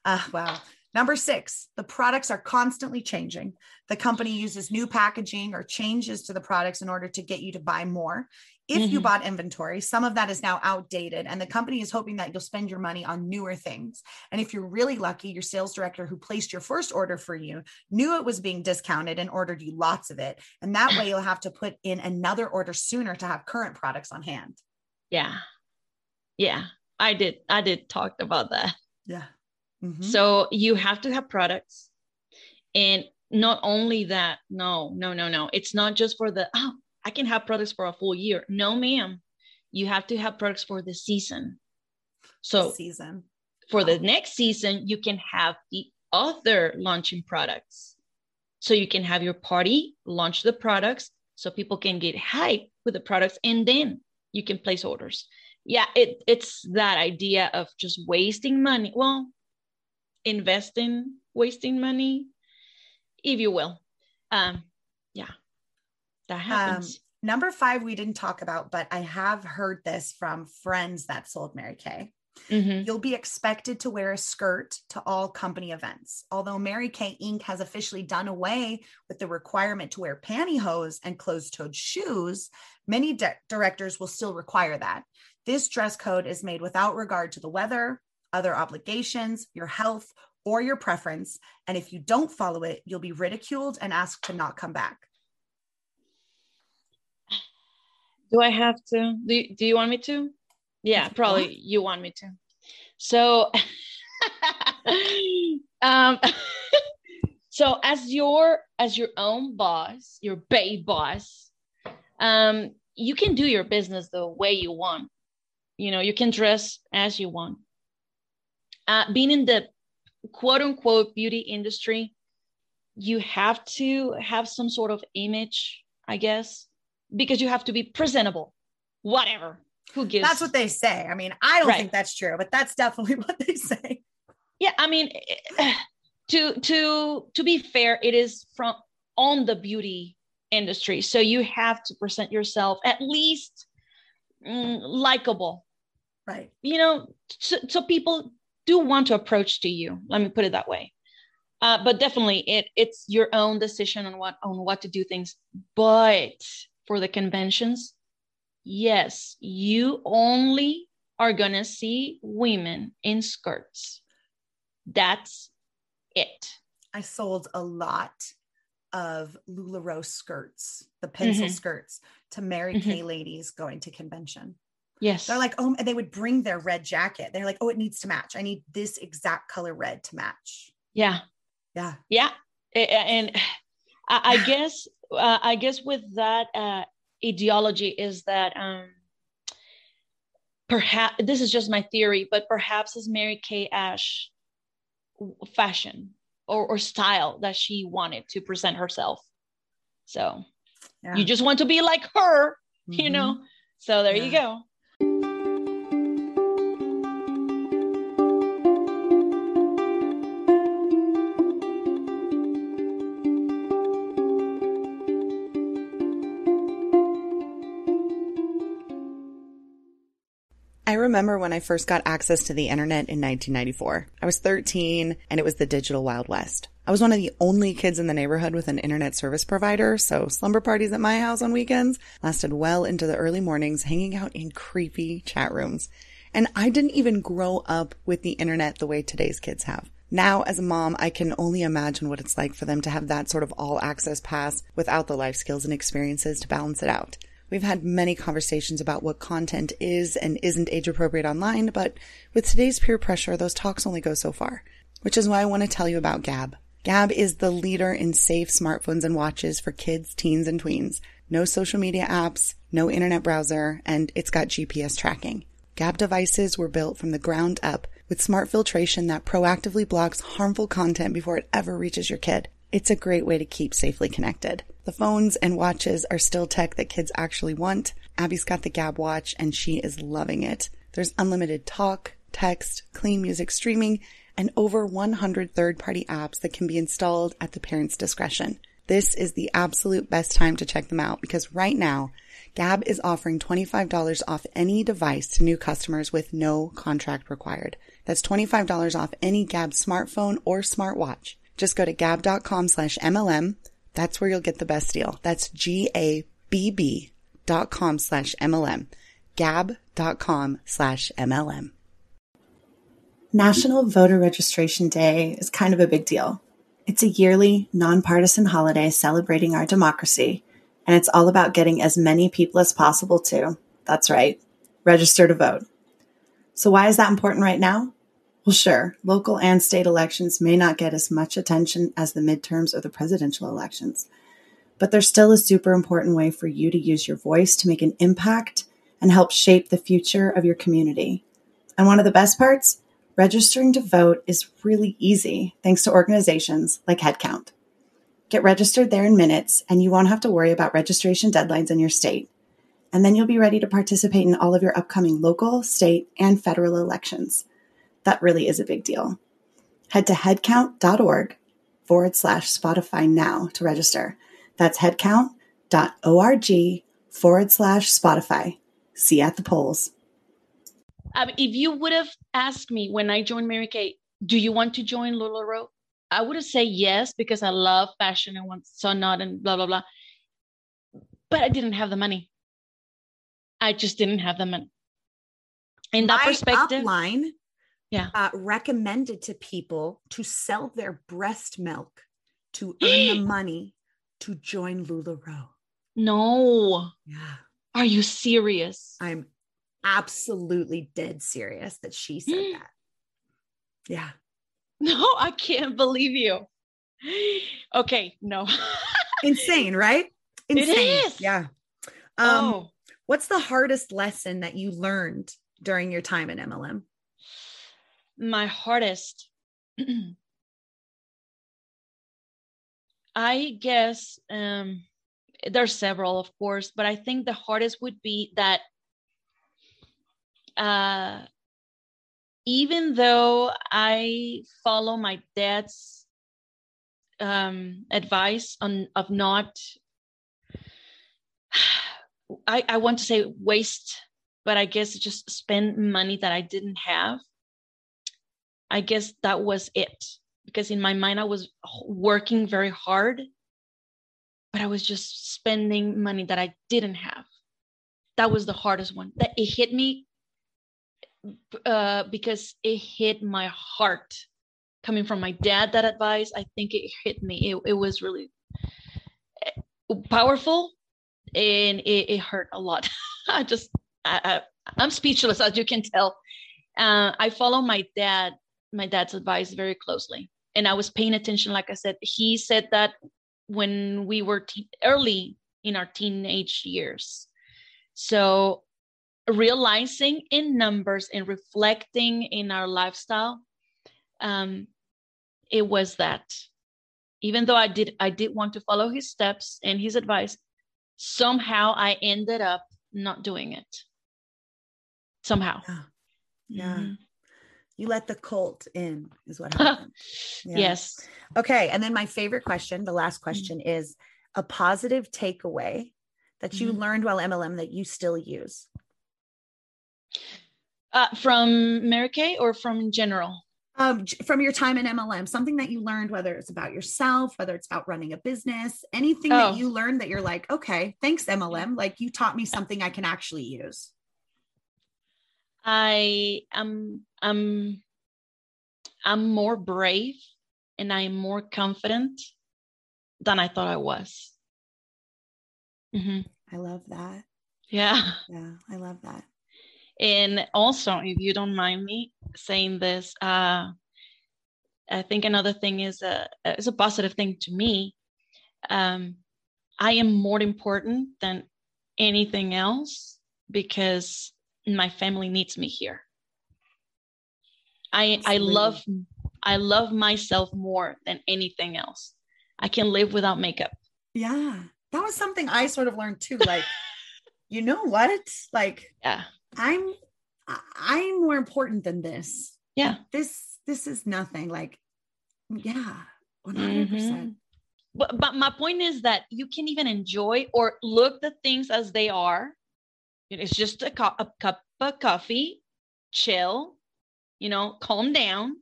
Speaker 1: Uh, wow. Number six, the products are constantly changing. The company uses new packaging or changes to the products in order to get you to buy more. If mm-hmm. you bought inventory, some of that is now outdated, and the company is hoping that you'll spend your money on newer things. And if you're really lucky, your sales director who placed your first order for you knew it was being discounted and ordered you lots of it. And that way, you'll have to put in another order sooner to have current products on hand.
Speaker 3: Yeah. Yeah. I did. I did talk about that.
Speaker 1: Yeah.
Speaker 3: Mm-hmm. So you have to have products. And not only that, no, no, no, no. It's not just for the, oh, I can have products for a full year. No, ma'am. You have to have products for the season. So,
Speaker 1: season.
Speaker 3: For the next season, you can have the other launching products. So you can have your party launch the products so people can get hype with the products and then you can place orders. Yeah, it, it's that idea of just wasting money. Well, investing, wasting money, if you will. Um, that um, happens. Um,
Speaker 1: number five, we didn't talk about, but I have heard this from friends that sold Mary Kay. Mm-hmm. You'll be expected to wear a skirt to all company events. Although Mary Kay Inc. has officially done away with the requirement to wear pantyhose and closed toed shoes, many de- directors will still require that. This dress code is made without regard to the weather, other obligations, your health, or your preference. And if you don't follow it, you'll be ridiculed and asked to not come back.
Speaker 3: Do I have to? Do you, do you want me to? Yeah, probably you want me to. So, um, so as your as your own boss, your babe boss, um, you can do your business the way you want. You know, you can dress as you want uh, being in the quote unquote beauty industry, you have to have some sort of image, I guess, because you have to be presentable, whatever. Who gives?
Speaker 1: That's what they say. I mean, I don't right. think that's true, but that's definitely what they say.
Speaker 3: Yeah, I mean, to to to be fair, it is from on the beauty industry, so you have to present yourself at least mm, likable,
Speaker 1: right?
Speaker 3: You know, so, so people do want to approach to you. Let me put it that way. Uh, but definitely, it it's your own decision on what on what to do things. But for the conventions, yes, you only are gonna see women in skirts. That's it.
Speaker 1: I sold a lot of LuLaRoe skirts, the pencil mm-hmm. skirts, to Mary mm-hmm. Kay ladies going to convention.
Speaker 3: Yes.
Speaker 1: They're like, oh, and they would bring their red jacket. They're like, oh, it needs to match. I need this exact color red to match.
Speaker 3: Yeah.
Speaker 1: Yeah.
Speaker 3: Yeah. And I guess, uh, I guess with that uh, ideology is that um, perhaps this is just my theory, but perhaps as Mary Kay Ash fashion or, or style that she wanted to present herself. So yeah. you just want to be like her, mm-hmm. you know? So there yeah. you go.
Speaker 6: Remember when I first got access to the internet in 1994. I was 13 and it was the digital Wild West. I was one of the only kids in the neighborhood with an internet service provider, so slumber parties at my house on weekends lasted well into the early mornings hanging out in creepy chat rooms. And I didn't even grow up with the internet the way today's kids have. Now, as a mom, I can only imagine what it's like for them to have that sort of all access pass without the life skills and experiences to balance it out. We've had many conversations about what content is and isn't age appropriate online, but with today's peer pressure, those talks only go so far. Which is why I want to tell you about Gabb. Gabb is the leader in safe smartphones and watches for kids, teens, and tweens. No social media apps, no internet browser, and it's got GPS tracking. Gabb devices were built from the ground up with smart filtration that proactively blocks harmful content before it ever reaches your kid. It's a great way to keep safely connected. The phones and watches are still tech that kids actually want. Abby's got the Gabb watch and she is loving it. There's unlimited talk, text, clean music streaming, and over 100 third party apps that can be installed at the parent's discretion. This is the absolute best time to check them out because right now, Gabb is offering $25 off any device to new customers with no contract required. That's $25 off any Gabb smartphone or smartwatch. Just go to gabb.com slash MLM. That's where you'll get the best deal. That's G-A-B-B dot com slash MLM. Gabb.com slash MLM.
Speaker 2: National Voter Registration Day is kind of a big deal. It's a yearly, nonpartisan holiday celebrating our democracy, and it's all about getting as many people as possible to, that's right, register to vote. So why is that important right now? Well, sure, local and state elections may not get as much attention as the midterms or the presidential elections, but they're still a super important way for you to use your voice to make an impact and help shape the future of your community. And one of the best parts? Registering to vote is really easy thanks to organizations like HeadCount. Get registered there in minutes, and you won't have to worry about registration deadlines in your state. And then you'll be ready to participate in all of your upcoming local, state, and federal elections. That really is a big deal. Head to headcount.org forward slash Spotify now to register. That's headcount.org forward slash Spotify. See you at the polls.
Speaker 3: Um, if you would have asked me when I joined Mary Kay, do you want to join LuLaRoe? I would have said yes because I love fashion and want so not and blah blah blah. But I didn't have the money. I just didn't have the money. In that
Speaker 1: My
Speaker 3: perspective,
Speaker 1: upline
Speaker 3: yeah,
Speaker 1: uh, recommended to people to sell their breast milk to earn the money to join LuLaRoe.
Speaker 3: no.
Speaker 1: Yeah,
Speaker 3: Are you serious?
Speaker 1: I'm absolutely dead serious that she said that. Yeah.
Speaker 3: No, I can't believe you. Okay, no.
Speaker 1: Insane, right?
Speaker 3: It
Speaker 1: Insane.
Speaker 3: is.
Speaker 1: Yeah. Um,
Speaker 3: oh,
Speaker 1: What's the hardest lesson that you learned during your time in MLM?
Speaker 3: My hardest. I guess um, there's several, of course, but I think the hardest would be that uh, even though I follow my dad's um, advice on of not, I, I want to say waste, but I guess just spend money that I didn't have. I guess that was it because in my mind I was working very hard, but I was just spending money that I didn't have. That was the hardest one. That it hit me uh, because it hit my heart coming from my dad. That advice, I think it hit me. It, it was really eh, powerful and it, it hurt a lot. I just, I, I, I'm speechless, as you can tell. Uh, I follow my dad, my dad's advice very closely, and I was paying attention. Like I said, he said that when we were te- early in our teenage years. So realizing in numbers and reflecting in our lifestyle, um, it was that. Even though I did, I did want to follow his steps and his advice. Somehow, I ended up not doing it. Somehow.
Speaker 1: Yeah. Yeah.
Speaker 3: Mhm.
Speaker 1: You let the cult in, is what happened. Yeah.
Speaker 3: Yes.
Speaker 1: Okay. And then my favorite question, the last
Speaker 3: Mm-hmm.
Speaker 1: question is a positive takeaway that you
Speaker 3: Mhm.
Speaker 1: learned while MLM that you still use.
Speaker 3: Uh, from Mary Kay or from general?
Speaker 1: Um, from your time in MLM, something that you learned, whether it's about yourself, whether it's about running a business, anything
Speaker 3: Oh.
Speaker 1: that you learned that you're like, okay, thanks, MLM. Like you taught me something I can actually use.
Speaker 3: I am I'm I'm more brave and I am more confident than I thought I was. hmm
Speaker 1: I love that.
Speaker 3: Yeah.
Speaker 1: Yeah, I love that.
Speaker 3: And also, if you don't mind me saying this, uh, I think another thing is a is a positive thing to me. Um, I am more important than anything else because my family needs me here. I I love I love myself more than anything else. I can live without makeup.
Speaker 1: Yeah, that was something I sort of learned too. Like, you know what? Like,
Speaker 3: Yeah.
Speaker 1: I'm I'm more important than this.
Speaker 3: Yeah.
Speaker 1: This this is nothing. Like, yeah, one hundred mm-hmm. percent.
Speaker 3: but, but my point is that you can even enjoy or look the things as they are it's just a, co- a cup of coffee chill you know calm down.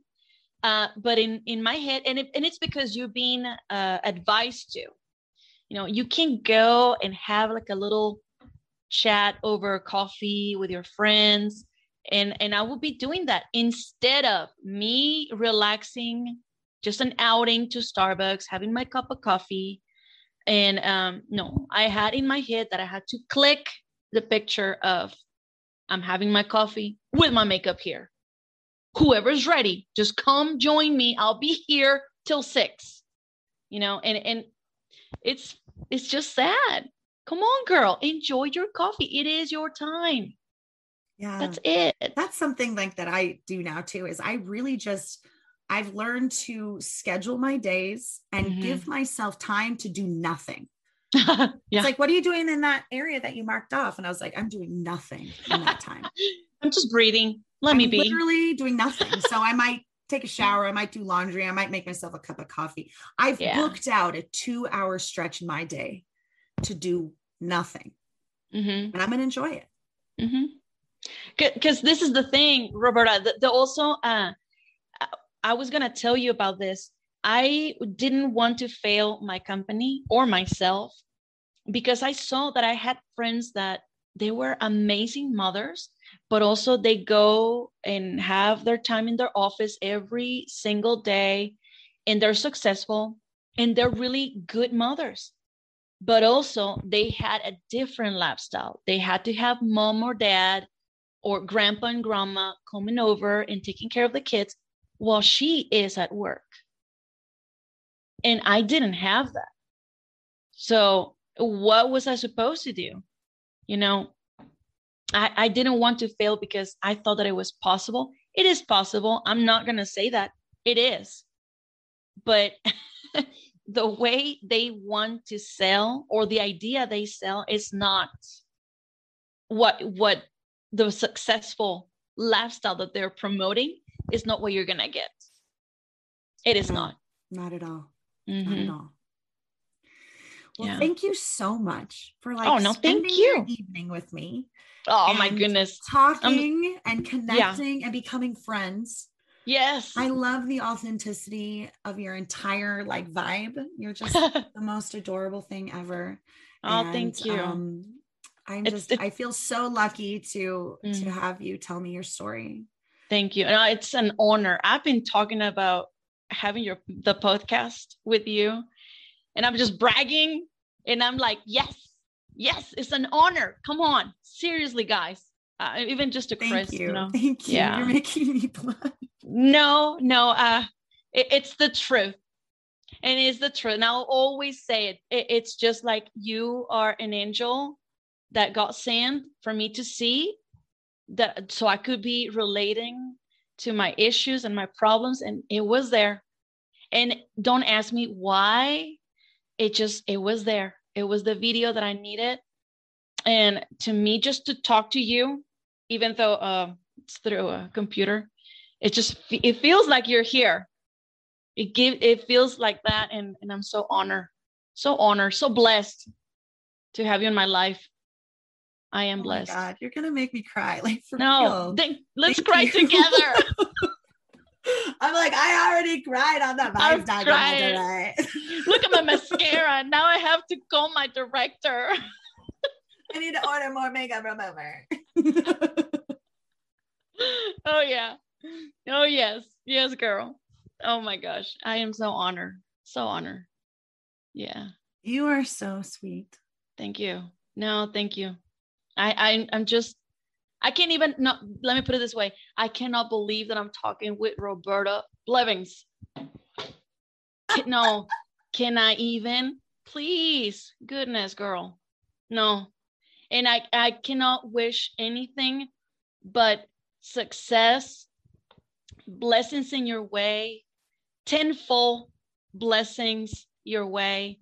Speaker 3: Uh, but in in my head and, it, and it's because you're being uh, advised to you know you can go and have like a little chat over coffee with your friends and and i will be doing that instead of me relaxing just an outing to starbucks having my cup of coffee. And um no i had in my head that i had to click the picture of i'm having my coffee with my makeup here whoever's ready just come join me i'll be here till six you know and and it's it's just sad come on girl enjoy your coffee it is your time
Speaker 1: yeah
Speaker 3: that's it
Speaker 1: that's something like that i do now too is i really just i've learned to schedule my days and mm-hmm. give myself time to do nothing yeah. It's like, what are you doing in that area that you marked off? And I was like, I'm doing nothing in that time.
Speaker 3: I'm just breathing. Let
Speaker 1: I'm
Speaker 3: me be.
Speaker 1: Literally doing nothing. So I might take a shower. I might do laundry. I might make myself a cup of coffee. I've yeah. booked out a two hour stretch in my day to do nothing. Mm-hmm. And I'm going to enjoy it.
Speaker 3: Because mm-hmm. this is the thing, Roberta, the, the also, uh, I was going to tell you about this. I didn't want to fail my company or myself because I saw that I had friends that they were amazing mothers, but also they go and have their time in their office every single day and they're successful and they're really good mothers. But also they had a different lifestyle. They had to have mom or dad or grandpa and grandma coming over and taking care of the kids while she is at work and I didn't have that. So what was I supposed to do? You know, I, I didn't want to fail because I thought that it was possible. It is possible. I'm not going to say that it is. But the way they want to sell or the idea they sell is not what what the successful lifestyle that they're promoting is not what you're going to get. It is
Speaker 1: no,
Speaker 3: not.
Speaker 1: Not at all. Mm-hmm. Not at all. Well, yeah. thank you so much for like oh no, thank you evening with me.
Speaker 3: Oh my goodness,
Speaker 1: talking um, and connecting yeah. and becoming friends.
Speaker 3: Yes,
Speaker 1: I love the authenticity of your entire like vibe. You're just the most adorable thing ever.
Speaker 3: Oh, and, thank you. Um,
Speaker 1: I'm it's, just it's, I feel so lucky to mm. to have you tell me your story.
Speaker 3: Thank you. No, it's an honor. I've been talking about having your the podcast with you and i'm just bragging. And i'm like yes yes it's an honor. Come on. Seriously guys. Uh, even just a
Speaker 1: thank you. you. know? Thank you. Yeah. you're making me blush.
Speaker 3: No no uh it, it's the truth. And it's the truth. And i'll always say it. it it's just like you are an angel that got sent for me to see that so i could be relating to my issues and my problems and it was there. And don't ask me why it just it was there it was the video that i needed and to me just to talk to you even though uh, it's through a computer it just it feels like you're here it give it feels like that and, and i'm so honored so honored so blessed to have you in my life I am oh blessed. God,
Speaker 1: you're gonna make me cry. Like
Speaker 3: no, then let's Thank cry you. together.
Speaker 1: I'm like, I already cried on that Vibes
Speaker 3: documentary. Look at my mascara. Now I have to call my director.
Speaker 1: I need to order more makeup remover.
Speaker 3: oh yeah. Oh yes. Yes, girl. Oh my gosh. I am so honored. So honored. Yeah.
Speaker 1: You are so sweet.
Speaker 3: Thank you. No, thank you. I, I I'm just I can't even no let me put it this way. I cannot believe that I'm talking with Roberta Blevins. no, can I even? Please, goodness, girl. No. And I, I cannot wish anything but success, blessings in your way, tenfold blessings your way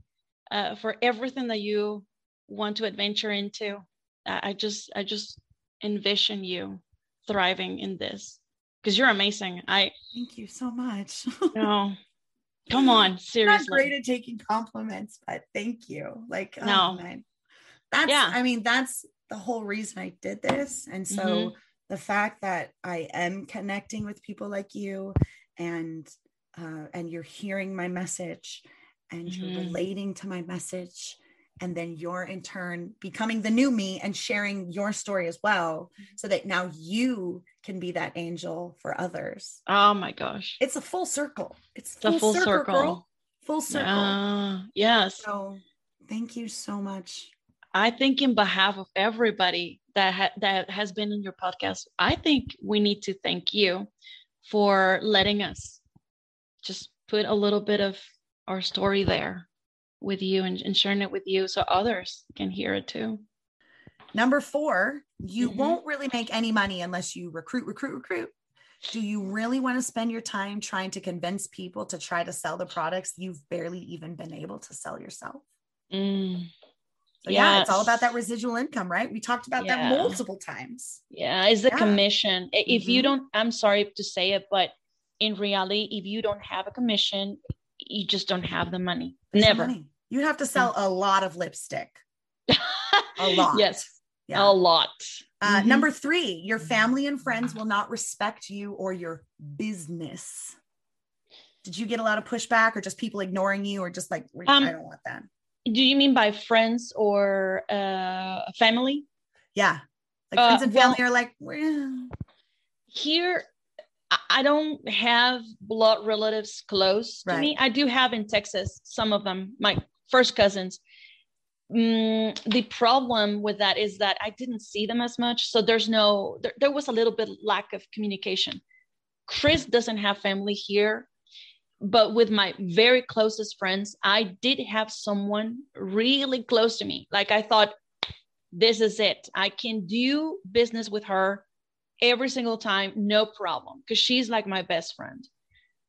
Speaker 3: uh, for everything that you want to adventure into. I just I just envision you thriving in this because you're amazing. I
Speaker 1: thank you so much.
Speaker 3: no, Come on, seriously.
Speaker 1: I'm not great at taking compliments, but thank you. Like, oh,
Speaker 3: no,
Speaker 1: man. that's yeah. I mean, that's the whole reason I did this. And so mm-hmm. the fact that I am connecting with people like you and uh, and you're hearing my message and mm-hmm. you're relating to my message and then you're in turn becoming the new me and sharing your story as well mm-hmm. so that now you can be that angel for others.
Speaker 3: Oh my gosh.
Speaker 1: It's a full circle. It's full, full circle, circle. Girl. full circle. Uh,
Speaker 3: yes.
Speaker 1: So thank you so much.
Speaker 3: I think in behalf of everybody that ha- that has been in your podcast i think we need to thank you for letting us just put a little bit of our story there with you and, and sharing it with you so others can hear it too.
Speaker 1: Number four, you mm-hmm. won't really make any money unless you recruit, recruit, recruit. Do you really want to spend your time trying to convince people to try to sell the products you've barely even been able to sell yourself?
Speaker 3: Mm.
Speaker 1: So yes. yeah, it's all about that residual income, right? We talked about yeah. that multiple times.
Speaker 3: Yeah, is the yeah. commission. If mm-hmm. you don't, I'm sorry to say it, but in reality, if you don't have a commission, you just don't have the money. There's Never. Money.
Speaker 1: You have to sell a lot of lipstick. a lot.
Speaker 3: Yes. Yeah. A lot.
Speaker 1: Uh, mm-hmm. Number three, your family and friends will not respect you or your business. Did you get a lot of pushback or just people ignoring you or just like, um, I don't want that?
Speaker 3: Do you mean by friends or uh, family?
Speaker 1: Yeah. Like friends uh, and family well, are like, well.
Speaker 3: here I don't have blood relatives close to me. I do have in Texas some of them, my first cousins. Mm, the problem with that is that I didn't see them as much, so there's no there, there was a little bit lack of communication. Chris doesn't have family here, but with my very closest friends, I did have someone really close to me. Like I thought, this is it. I can do business with her every single time, no problem, because she's like my best friend,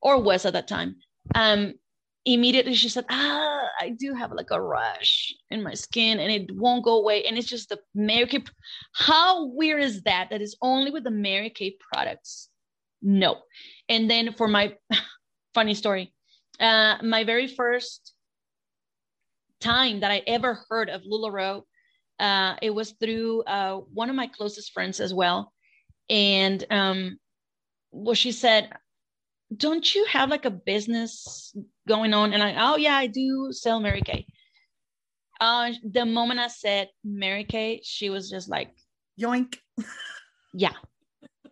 Speaker 3: or was at that time. Um, immediately she said, "Ah, I do have like a rash in my skin, and it won't go away, and it's just the Mary Kay." How weird is that? That is only with the Mary Kay products. No, and then for my funny story, uh, my very first time that I ever heard of LuLaRoe, uh, it was through uh, one of my closest friends as well and um well she said don't you have like a business going on and i oh yeah i do sell mary kay uh the moment i said mary kay she was just like
Speaker 1: yoink
Speaker 3: yeah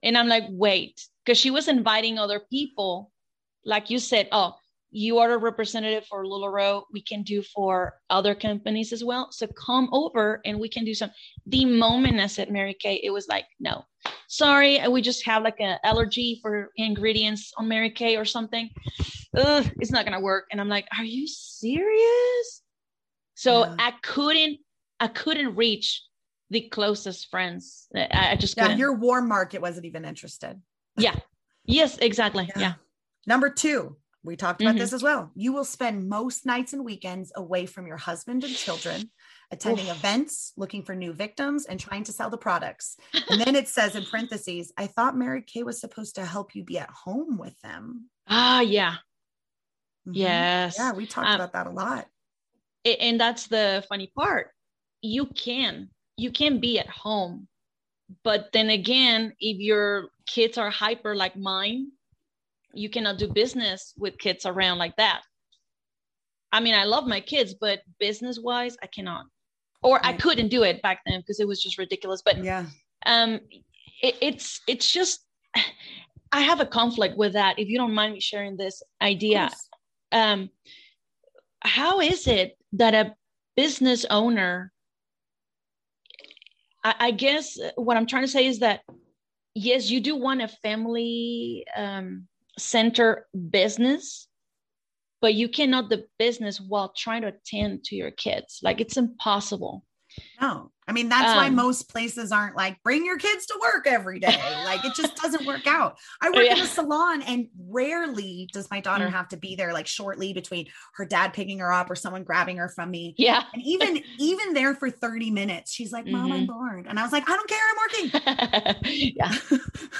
Speaker 3: and i'm like wait because she was inviting other people like you said oh you are a representative for LuLaRoe. We can do for other companies as well. So come over and we can do some. The moment I said Mary Kay, it was like, no, sorry, we just have like an allergy for ingredients on Mary Kay or something. Ugh, it's not gonna work. And I'm like, are you serious? So yeah. I couldn't, I couldn't reach the closest friends. I, I just
Speaker 1: yeah. Couldn't. Your warm market wasn't even interested.
Speaker 3: Yeah. Yes, exactly. yeah. yeah.
Speaker 1: Number two, we talked about mm-hmm. this as well. You will spend most nights and weekends away from your husband and children, attending Oof. events, looking for new victims, and trying to sell the products. And then it says in parentheses, I thought Mary Kay was supposed to help you be at home with them.
Speaker 3: Ah, yeah. Mm-hmm. Yes.
Speaker 1: Yeah, we talked um, about that a lot.
Speaker 3: And that's the funny part. You can, you can be at home. But then again, if your kids are hyper like mine, you cannot do business with kids around like that. I mean, I love my kids, but business wise, I cannot, or right. I couldn't do it back then because it was just ridiculous. But
Speaker 1: yeah,
Speaker 3: um, it, it's it's just I have a conflict with that. If you don't mind me sharing this idea, um, how is it that a business owner? I, I guess what I'm trying to say is that yes, you do want a family um, center business but you cannot the business while trying to attend to your kids. Like it's impossible.
Speaker 1: No. I mean that's um, why most places aren't like bring your kids to work every day. Like it just doesn't work out. I work yeah. in a salon and rarely does my daughter mm. have to be there like shortly between her dad picking her up or someone grabbing her from me.
Speaker 3: Yeah.
Speaker 1: And even even there for 30 minutes she's like mom mm-hmm. i'm bored. And i was like i don't care. I'm
Speaker 3: working. Yeah.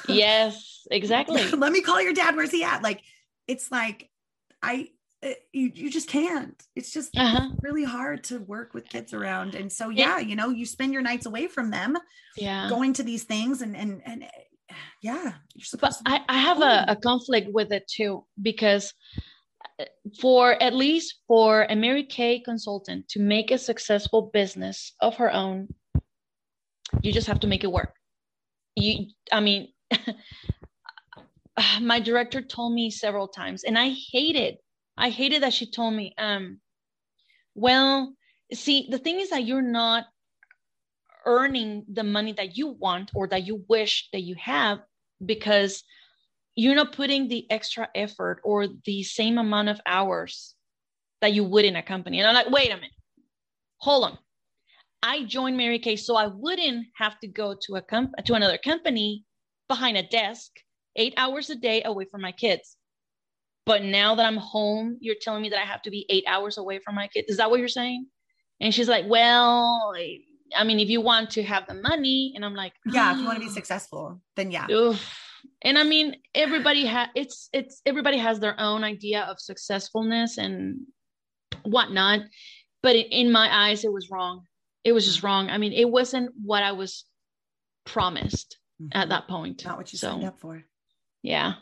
Speaker 3: Yes exactly.
Speaker 1: Let me call your dad. Where's he at? Like it's like i it, you, you just can't. It's just uh-huh. really hard to work with kids around. And so, yeah, you know, you spend your nights away from them,
Speaker 3: yeah,
Speaker 1: going to these things and, and, and yeah,
Speaker 3: you're supposed but to- I, I have a, a conflict with it too, because uh, for at least for a Mary Kay consultant to make a successful business of her own, you just have to make it work. You, I mean, my director told me several times, and I hated I hated that she told me, um, well, see, the thing is that you're not earning the money that you want or that you wish that you have because you're not putting the extra effort or the same amount of hours that you would in a company. And I'm like, wait a minute, hold on. I joined Mary Kay so I wouldn't have to go to a comp- to another company behind a desk eight hours a day away from my kids. But now that I'm home, you're telling me that I have to be eight hours away from my kids. Is that what you're saying? And she's like, Well, I mean, if you want to have the money, and I'm like,
Speaker 1: Yeah, if you want to be successful, then yeah.
Speaker 3: Oof. And I mean, everybody has it's it's everybody has their own idea of successfulness and whatnot. But in my eyes, it was wrong. It was just wrong. I mean, it wasn't what I was promised mm-hmm. at that point.
Speaker 1: Not what you so, signed up for.
Speaker 3: Yeah.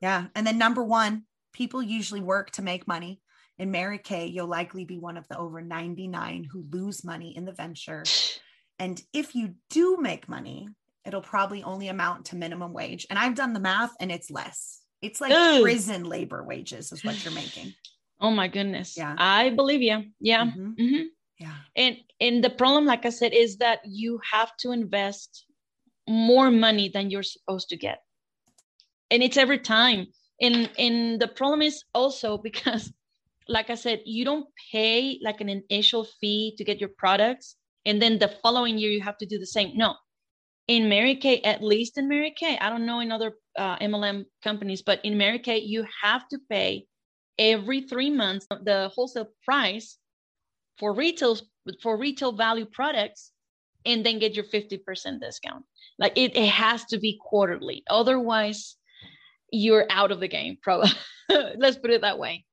Speaker 1: Yeah. And then number one, people usually work to make money. In Mary Kay, you'll likely be one of the over 99 who lose money in the venture. And if you do make money, it'll probably only amount to minimum wage. And I've done the math and it's less. It's like prison labor wages is what you're making.
Speaker 3: Oh my goodness. Yeah. I believe you. Yeah. Mm-hmm. Mm-hmm.
Speaker 1: Yeah.
Speaker 3: And and the problem, like I said, is that you have to invest more money than you're supposed to get and it's every time. And and the problem is also because like i said you don't pay like an initial fee to get your products and then the following year you have to do the same. No. In mary kay at least in mary kay i don't know in other uh, mlm companies but in mary kay you have to pay every three months the wholesale price for retail for retail value products and then get your 50% discount. Like it, it has to be quarterly. Otherwise you're out of the game probably. Let's put it that way.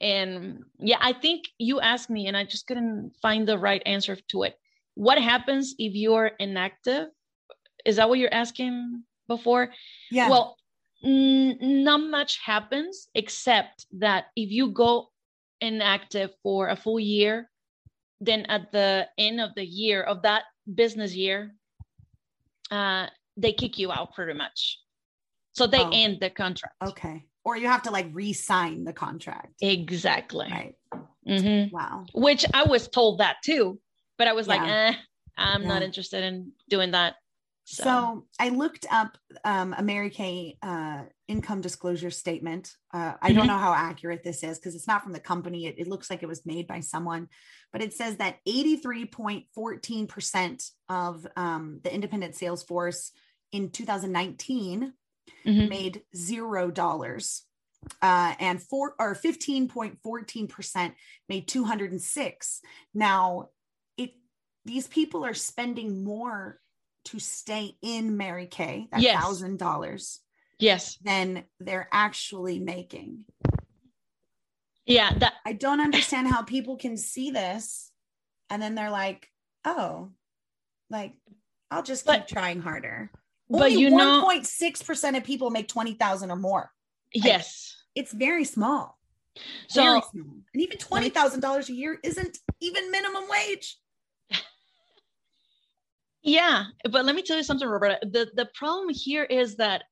Speaker 3: And yeah i think you asked me and i just couldn't find the right answer to it. What happens if you're inactive? Is that what you're asking before?
Speaker 1: Yeah.
Speaker 3: Well n- not much happens except that if you go inactive for a full year then at the end of the year of that business year uh, they kick you out pretty much so they oh. end the contract.
Speaker 1: Okay. Or you have to like re-sign the contract.
Speaker 3: Exactly.
Speaker 1: Right.
Speaker 3: Mm-hmm.
Speaker 1: Wow.
Speaker 3: Which I was told that too, but I was yeah. like, eh, I'm yeah. not interested in doing that.
Speaker 1: So, so I looked up um, a Mary Kay uh, income disclosure statement. Uh, I mm-hmm. don't know how accurate this is because it's not from the company. It, it, looks like it was made by someone, but it says that 83.14% of um, the independent sales force in 2019 mm-hmm. made zero dollars. Uh, and four or 15.14% made 206. Now, it these people are spending more to stay in Mary Kay, that thousand yes. dollars.
Speaker 3: Yes.
Speaker 1: Than they're actually making.
Speaker 3: Yeah. That
Speaker 1: I don't understand how people can see this and then they're like, oh, like I'll just keep but, trying harder. Only but you 1. know 1.6% of people make 20,000 or more.
Speaker 3: Yes.
Speaker 1: Like, it's very small. So very small. and even $20,000 a year isn't even minimum wage.
Speaker 3: Yeah, but let me tell you something, Roberta. The the problem here is that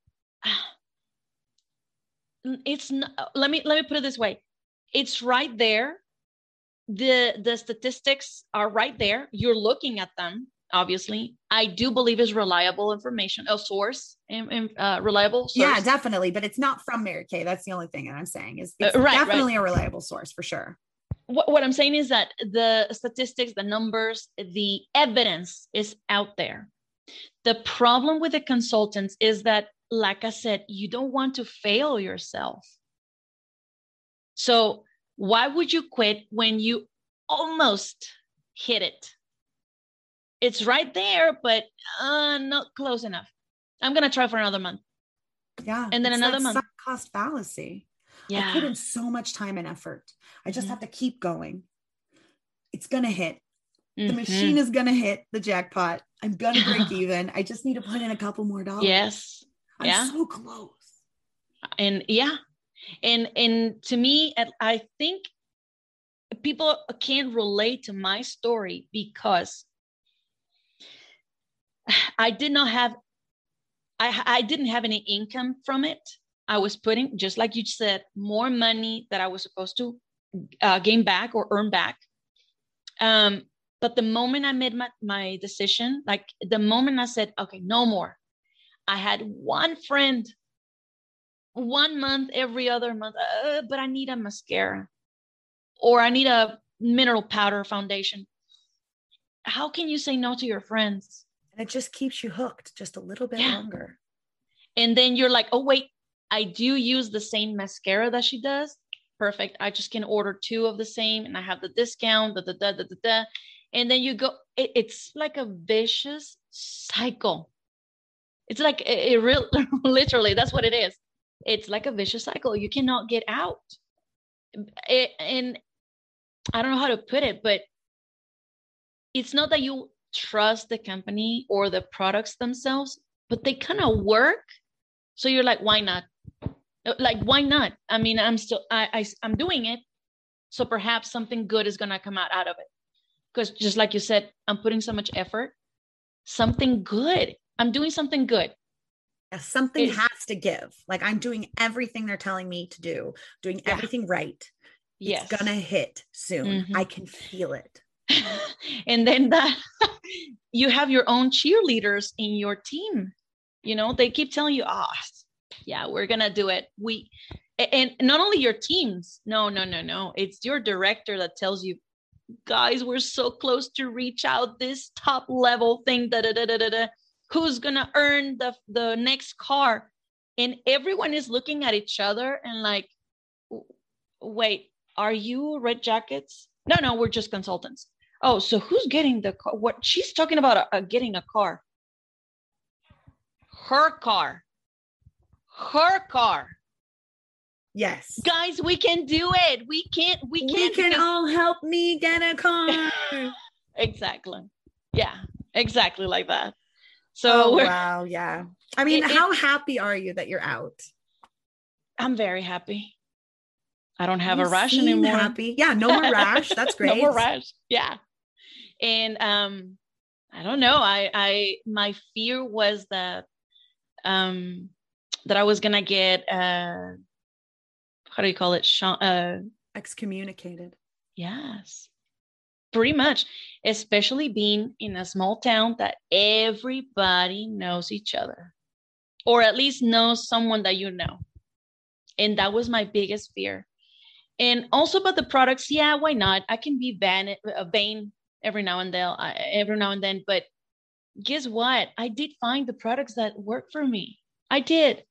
Speaker 3: it's not, let me let me put it this way. It's right there. The the statistics are right there. You're looking at them obviously. I do believe is reliable information a source and, uh, reliable source.
Speaker 1: yeah definitely but it's not from mary kay. That's the only thing that i'm saying is it's uh, right, definitely right. a reliable source for sure.
Speaker 3: What, what i'm saying is that the statistics the numbers the evidence is out there. The problem with the consultants is that like i said you don't want to fail yourself. So why would you quit when you almost hit it it's right there, but uh, not close enough. I'm gonna try for another month.
Speaker 1: Yeah,
Speaker 3: and then another month.
Speaker 1: Cost fallacy. Yeah. I put in so much time and effort. I just mm-hmm. have to keep going. It's going to hit. Mm-hmm. The machine is going to hit the jackpot. I'm going to break even. I just need to put in a couple more dollars.
Speaker 3: Yes.
Speaker 1: I'm
Speaker 3: yeah.
Speaker 1: so close.
Speaker 3: And yeah. And and to me I think people can't relate to my story because I did not have I I didn't have any income from it. I was putting just like you said more money that I was supposed to uh, gain back or earn back. Um, but the moment I made my, my decision, like the moment I said, okay, no more, I had one friend, one month every other month, uh, but I need a mascara or I need a mineral powder foundation. How can you say no to your friends?
Speaker 1: And it just keeps you hooked just a little bit yeah. longer.
Speaker 3: And then you're like, oh, wait, I do use the same mascara that she does. Perfect. I just can order two of the same and I have the discount, da, da, da, da, da, da. And then you go, it, it's like a vicious cycle. It's like it, it real literally, that's what it is. It's like a vicious cycle. You cannot get out. It, and I don't know how to put it, but it's not that you trust the company or the products themselves, but they kind of work. So you're like, why not? Like, why not? I mean, I'm still, I, I I'm doing it. So perhaps something good is going to come out, out of it. Because just like you said, I'm putting so much effort, something good. I'm doing something good.
Speaker 1: Yeah, something it's, has to give. Like I'm doing everything they're telling me to do, doing yeah. everything right yes. it's gonna hit soon. Mm-hmm. I can feel it.
Speaker 3: and then that you have your own cheerleaders in your team. You know, they keep telling you, oh, yeah, we're gonna do it. We and not only your teams, no, no, no, no. It's your director that tells you, guys, we're so close to reach out this top level thing. Da, da, da, da, da, Who's gonna earn the the next car? And everyone is looking at each other and like, wait, are you red jackets? No, no, we're just consultants. Oh, so who's getting the car? What she's talking about uh, getting a car. Her car. Her car.
Speaker 1: Yes.
Speaker 3: Guys, we can do it. We can't, we can't.
Speaker 1: We can all help me get a car.
Speaker 3: exactly. Yeah, exactly like that. So
Speaker 1: oh, wow, yeah. I mean, it, how it, happy are you that you're out?
Speaker 3: I'm very happy. I don't have you a rash anymore.
Speaker 1: Happy. Yeah, no more rash. That's great.
Speaker 3: no more rash. Yeah. And um I don't know. I I my fear was that um that I was gonna get uh how do you call it? Uh
Speaker 1: excommunicated.
Speaker 3: Yes. Pretty much, especially being in a small town that everybody knows each other or at least knows someone that you know. And that was my biggest fear and also about the products yeah why not i can be vain, uh, vain every now and then uh, every now and then but guess what? I did find the products that work for me. I did.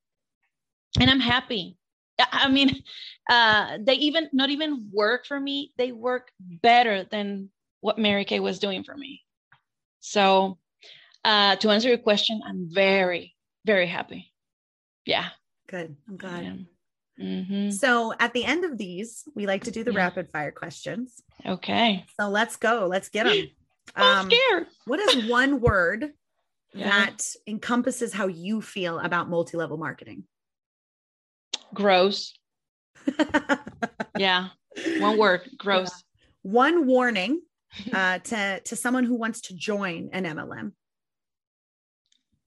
Speaker 3: And i'm happy. I mean uh, they even not even work for me. They work better than what mary kay was doing for me. So uh, to answer your question i'm very very happy. Yeah.
Speaker 1: Good. I'm glad Mm-hmm. So at the end of these, we like to do the yeah. rapid fire questions.
Speaker 3: Okay.
Speaker 1: So let's go. Let's get them.
Speaker 3: I'm um, scared.
Speaker 1: what is one word yeah. that encompasses how you feel about multi level marketing?
Speaker 3: Gross. yeah. One word gross. Yeah.
Speaker 1: One warning uh, to, to someone who wants to join an MLM.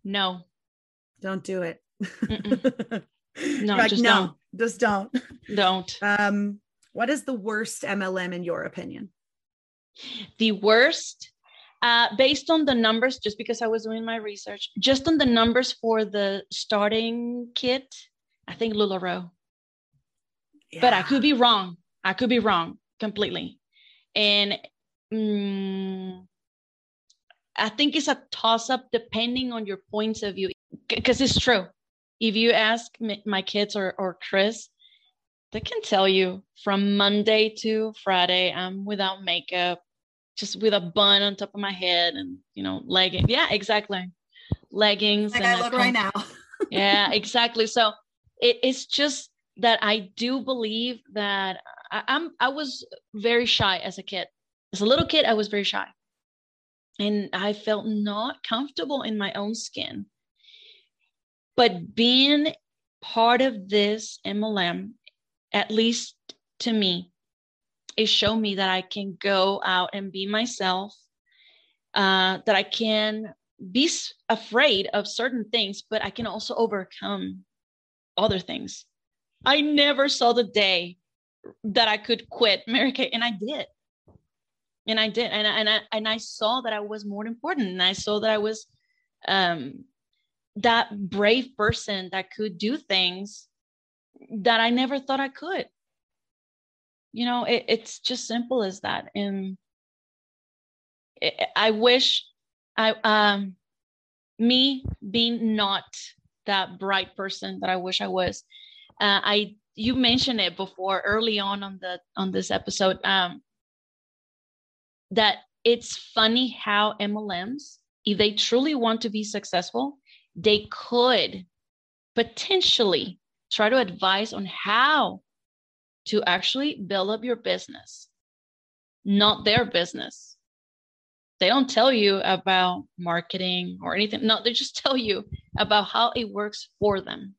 Speaker 3: No.
Speaker 1: Don't do it.
Speaker 3: no, like, just no. Don't.
Speaker 1: Just don't.
Speaker 3: Don't.
Speaker 1: Um, what is the worst MLM in your opinion?
Speaker 3: The worst, uh, based on the numbers, just because I was doing my research, just on the numbers for the starting kit, I think LuLaRoe. Yeah. But I could be wrong. I could be wrong completely. And mm, I think it's a toss up depending on your points of view, because it's true if you ask my kids or, or Chris, they can tell you from Monday to Friday, I'm without makeup, just with a bun on top of my head and, you know, leggings. Yeah, exactly. Leggings.
Speaker 1: Like I look right now.
Speaker 3: yeah, exactly. So it, it's just, that I do believe that I, I'm I was very shy as a kid. As a little kid, I was very shy. And I felt not comfortable in my own skin. But being part of this MLM, at least to me, it showed me that I can go out and be myself, uh, that I can be afraid of certain things, but I can also overcome other things. I never saw the day that I could quit Mary Kay, and I did. And I did, and I, and I and I saw that I was more important, and I saw that I was um, that brave person that could do things that I never thought I could. You know, it, it's just simple as that. And I wish I um me being not that bright person that I wish I was. Uh, I you mentioned it before early on on the on this episode um, that it's funny how MLMs, if they truly want to be successful, they could potentially try to advise on how to actually build up your business, not their business. They don't tell you about marketing or anything. No, they just tell you about how it works for them.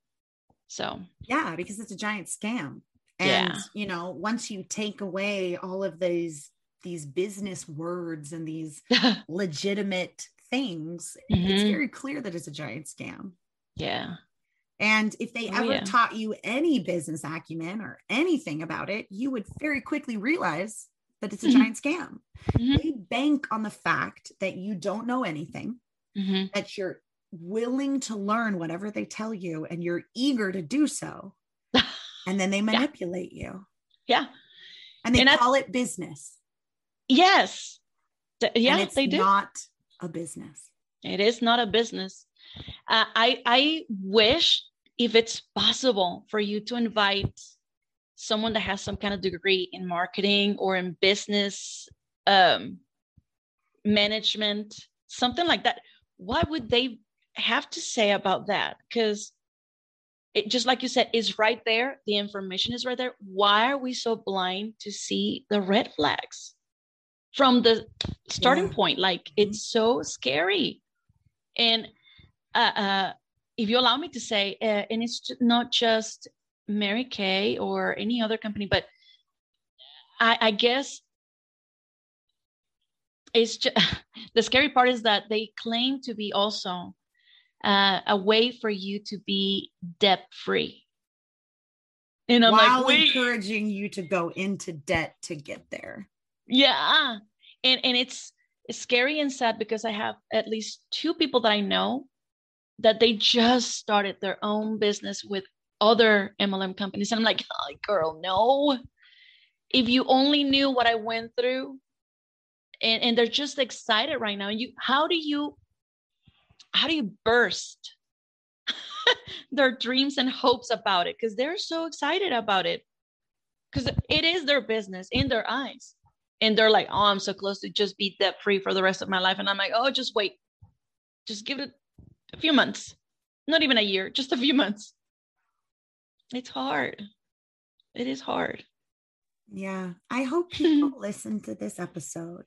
Speaker 3: So,
Speaker 1: yeah, because it's a giant scam. And, yeah. you know, once you take away all of these these business words and these legitimate things, mm-hmm. it's very clear that it's a giant scam.
Speaker 3: Yeah.
Speaker 1: And if they oh, ever yeah. taught you any business acumen or anything about it, you would very quickly realize that it's a mm-hmm. giant scam. Mm-hmm. They bank on the fact that you don't know anything, mm-hmm. that you're willing to learn whatever they tell you and you're eager to do so. and then they manipulate
Speaker 3: yeah.
Speaker 1: you.
Speaker 3: Yeah.
Speaker 1: And they and call I, it business.
Speaker 3: Yes. Yeah,
Speaker 1: and it's
Speaker 3: they do.
Speaker 1: not a business.
Speaker 3: It is not a business. Uh, I I wish if it's possible for you to invite someone that has some kind of degree in marketing or in business um, management, something like that. What would they have to say about that? Because it just like you said, is right there. The information is right there. Why are we so blind to see the red flags from the starting yeah. point? Like mm-hmm. it's so scary. And uh, uh, if you allow me to say, uh, and it's not just Mary Kay or any other company, but I, I guess it's just the scary part is that they claim to be also uh, a way for you to be debt free.
Speaker 1: And I'm While like, encouraging you to go into debt to get there.
Speaker 3: Yeah. And and it's it's scary and sad because I have at least two people that I know that they just started their own business with other MLM companies. And I'm like, oh, girl, no. If you only knew what I went through, and, and they're just excited right now. You how do you how do you burst their dreams and hopes about it? Because they're so excited about it. Because it is their business in their eyes. And they're like, oh, I'm so close to just be debt free for the rest of my life. And I'm like, oh, just wait. Just give it a few months. Not even a year, just a few months it's hard. It is hard.
Speaker 1: Yeah. I hope people listen to this episode.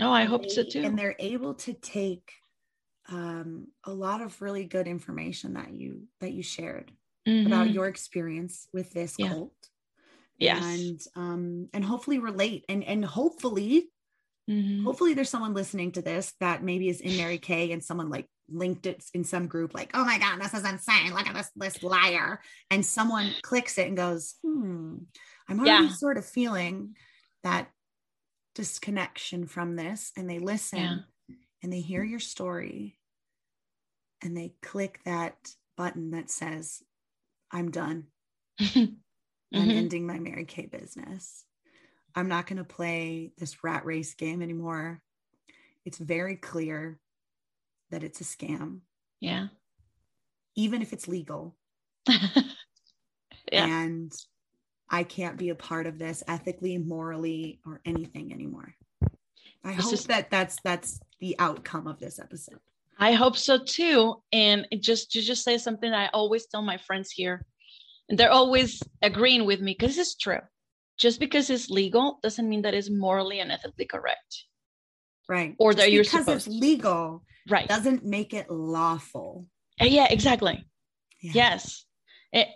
Speaker 3: Oh, I hope they, so too.
Speaker 1: And they're able to take um, a lot of really good information that you that you shared mm-hmm. about your experience with this yeah. cult.
Speaker 3: Yes.
Speaker 1: And um and hopefully relate and and hopefully mm-hmm. hopefully there's someone listening to this that maybe is in Mary Kay and someone like linked it in some group like oh my god this is insane look at this this liar and someone clicks it and goes hmm i'm already yeah. sort of feeling that disconnection from this and they listen yeah. and they hear your story and they click that button that says i'm done mm-hmm. i'm ending my mary kay business i'm not going to play this rat race game anymore it's very clear that it's a scam.
Speaker 3: Yeah.
Speaker 1: Even if it's legal. yeah. And I can't be a part of this ethically, morally, or anything anymore. I this hope is, that that's that's the outcome of this episode.
Speaker 3: I hope so too. And just to just say something I always tell my friends here. And they're always agreeing with me because it's true. Just because it's legal doesn't mean that it's morally and ethically correct.
Speaker 1: Right.
Speaker 3: Or that you're
Speaker 1: because
Speaker 3: supposed
Speaker 1: it's legal
Speaker 3: right.
Speaker 1: doesn't make it lawful.
Speaker 3: Uh, yeah, exactly.
Speaker 1: Yeah.
Speaker 3: Yes. It,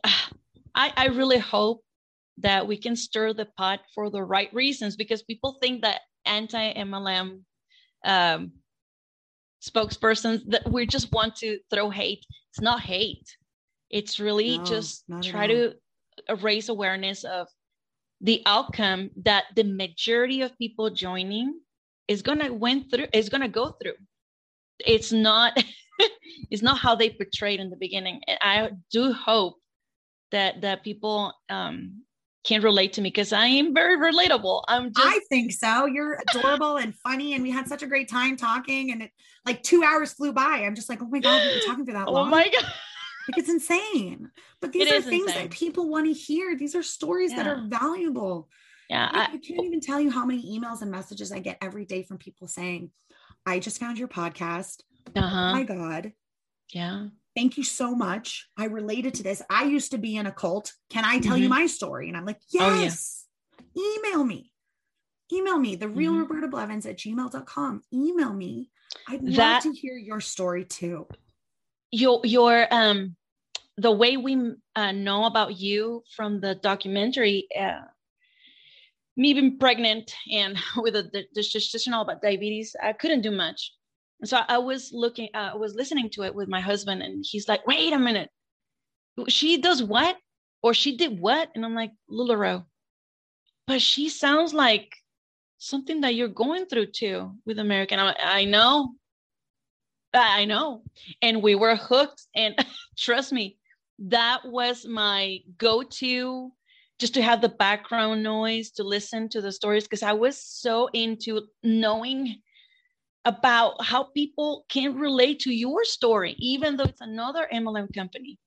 Speaker 3: I, I really hope that we can stir the pot for the right reasons because people think that anti MLM um, spokespersons that we just want to throw hate. It's not hate. It's really
Speaker 1: No,
Speaker 3: just try to raise awareness of the outcome that the majority of people joining is gonna went through is gonna go through. It's not it's not how they portrayed in the beginning. And I do hope that that people um can relate to me because I am very relatable. I'm just
Speaker 1: I think so. You're adorable and funny, and we had such a great time talking. And it like two hours flew by. I'm just like, oh my god, we were talking for that
Speaker 3: oh
Speaker 1: long.
Speaker 3: Oh my god.
Speaker 1: Like it's insane. But these
Speaker 3: It
Speaker 1: are things
Speaker 3: insane.
Speaker 1: that people want to hear. These are stories that are valuable.
Speaker 3: Yeah,
Speaker 1: Like,
Speaker 3: I,
Speaker 1: I can't even tell you how many emails and messages I get every day from people saying, I just found your podcast. Oh
Speaker 3: uh-huh.
Speaker 1: my God.
Speaker 3: Yeah.
Speaker 1: Thank you so much. I related to this. I used to be in a cult. Can I tell you
Speaker 3: Mhm.
Speaker 1: my story? And I'm like,
Speaker 3: Oh, yeah.
Speaker 1: yes. Email me. Email me, the real
Speaker 3: Mhm.
Speaker 1: Roberta Blevins at gmail.com. Email me. I'd love to hear your story too.
Speaker 3: Your your um the way we uh, know about you from the documentary uh, me being pregnant and with a the gestational about diabetes i couldn't do much. So i was looking uh, i was listening to it with my husband and he's like wait a minute. She does what? Or she did what? And i'm like lularoe. But she sounds like something that you're going through too with american i i know I know. And we were hooked. And trust me, that was my go to just to have the background noise to listen to the stories because I was so into knowing about how people can relate to your story, even though it's another MLM company.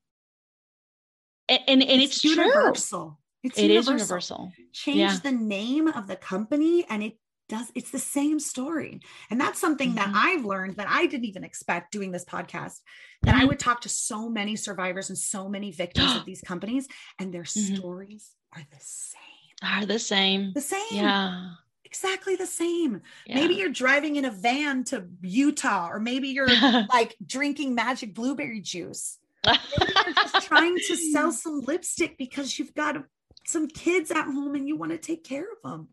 Speaker 3: And, and, and it's, true.
Speaker 1: universal. It's
Speaker 3: It is
Speaker 1: universal.
Speaker 3: universal.
Speaker 1: change
Speaker 3: Yeah.
Speaker 1: the name of the company and it does it's the same story and that's something that
Speaker 3: Mhm.
Speaker 1: i've learned that i didn't even expect doing this podcast that i
Speaker 3: Mhm.
Speaker 1: would talk to so many survivors and so many victims of these companies and their
Speaker 3: Mhm.
Speaker 1: stories are the same
Speaker 3: Are the same.
Speaker 1: the same
Speaker 3: Yeah.
Speaker 1: exactly the same
Speaker 3: yeah.
Speaker 1: maybe you're driving in a van to utah or maybe you're like drinking magic blueberry juice maybe you're just trying to sell some lipstick because you've got some kids at home and you want to take care of them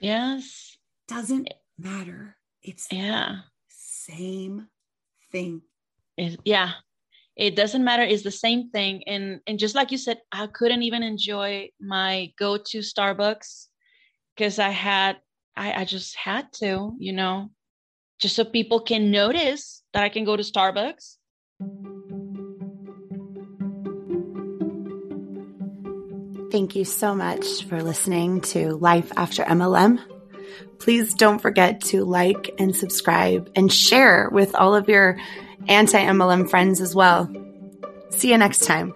Speaker 3: yes.
Speaker 1: Doesn't matter. It's the
Speaker 3: Yeah.
Speaker 1: same thing.
Speaker 3: It- yeah it doesn't matter it's the same thing and and just like you said i couldn't even enjoy my go to starbucks because i had I, I just had to you know just so people can notice that i can go to starbucks
Speaker 2: Thank you so much for listening to Life After MLM. Please don't forget to like and subscribe and share with all of your anti MLM friends as well. See you next time.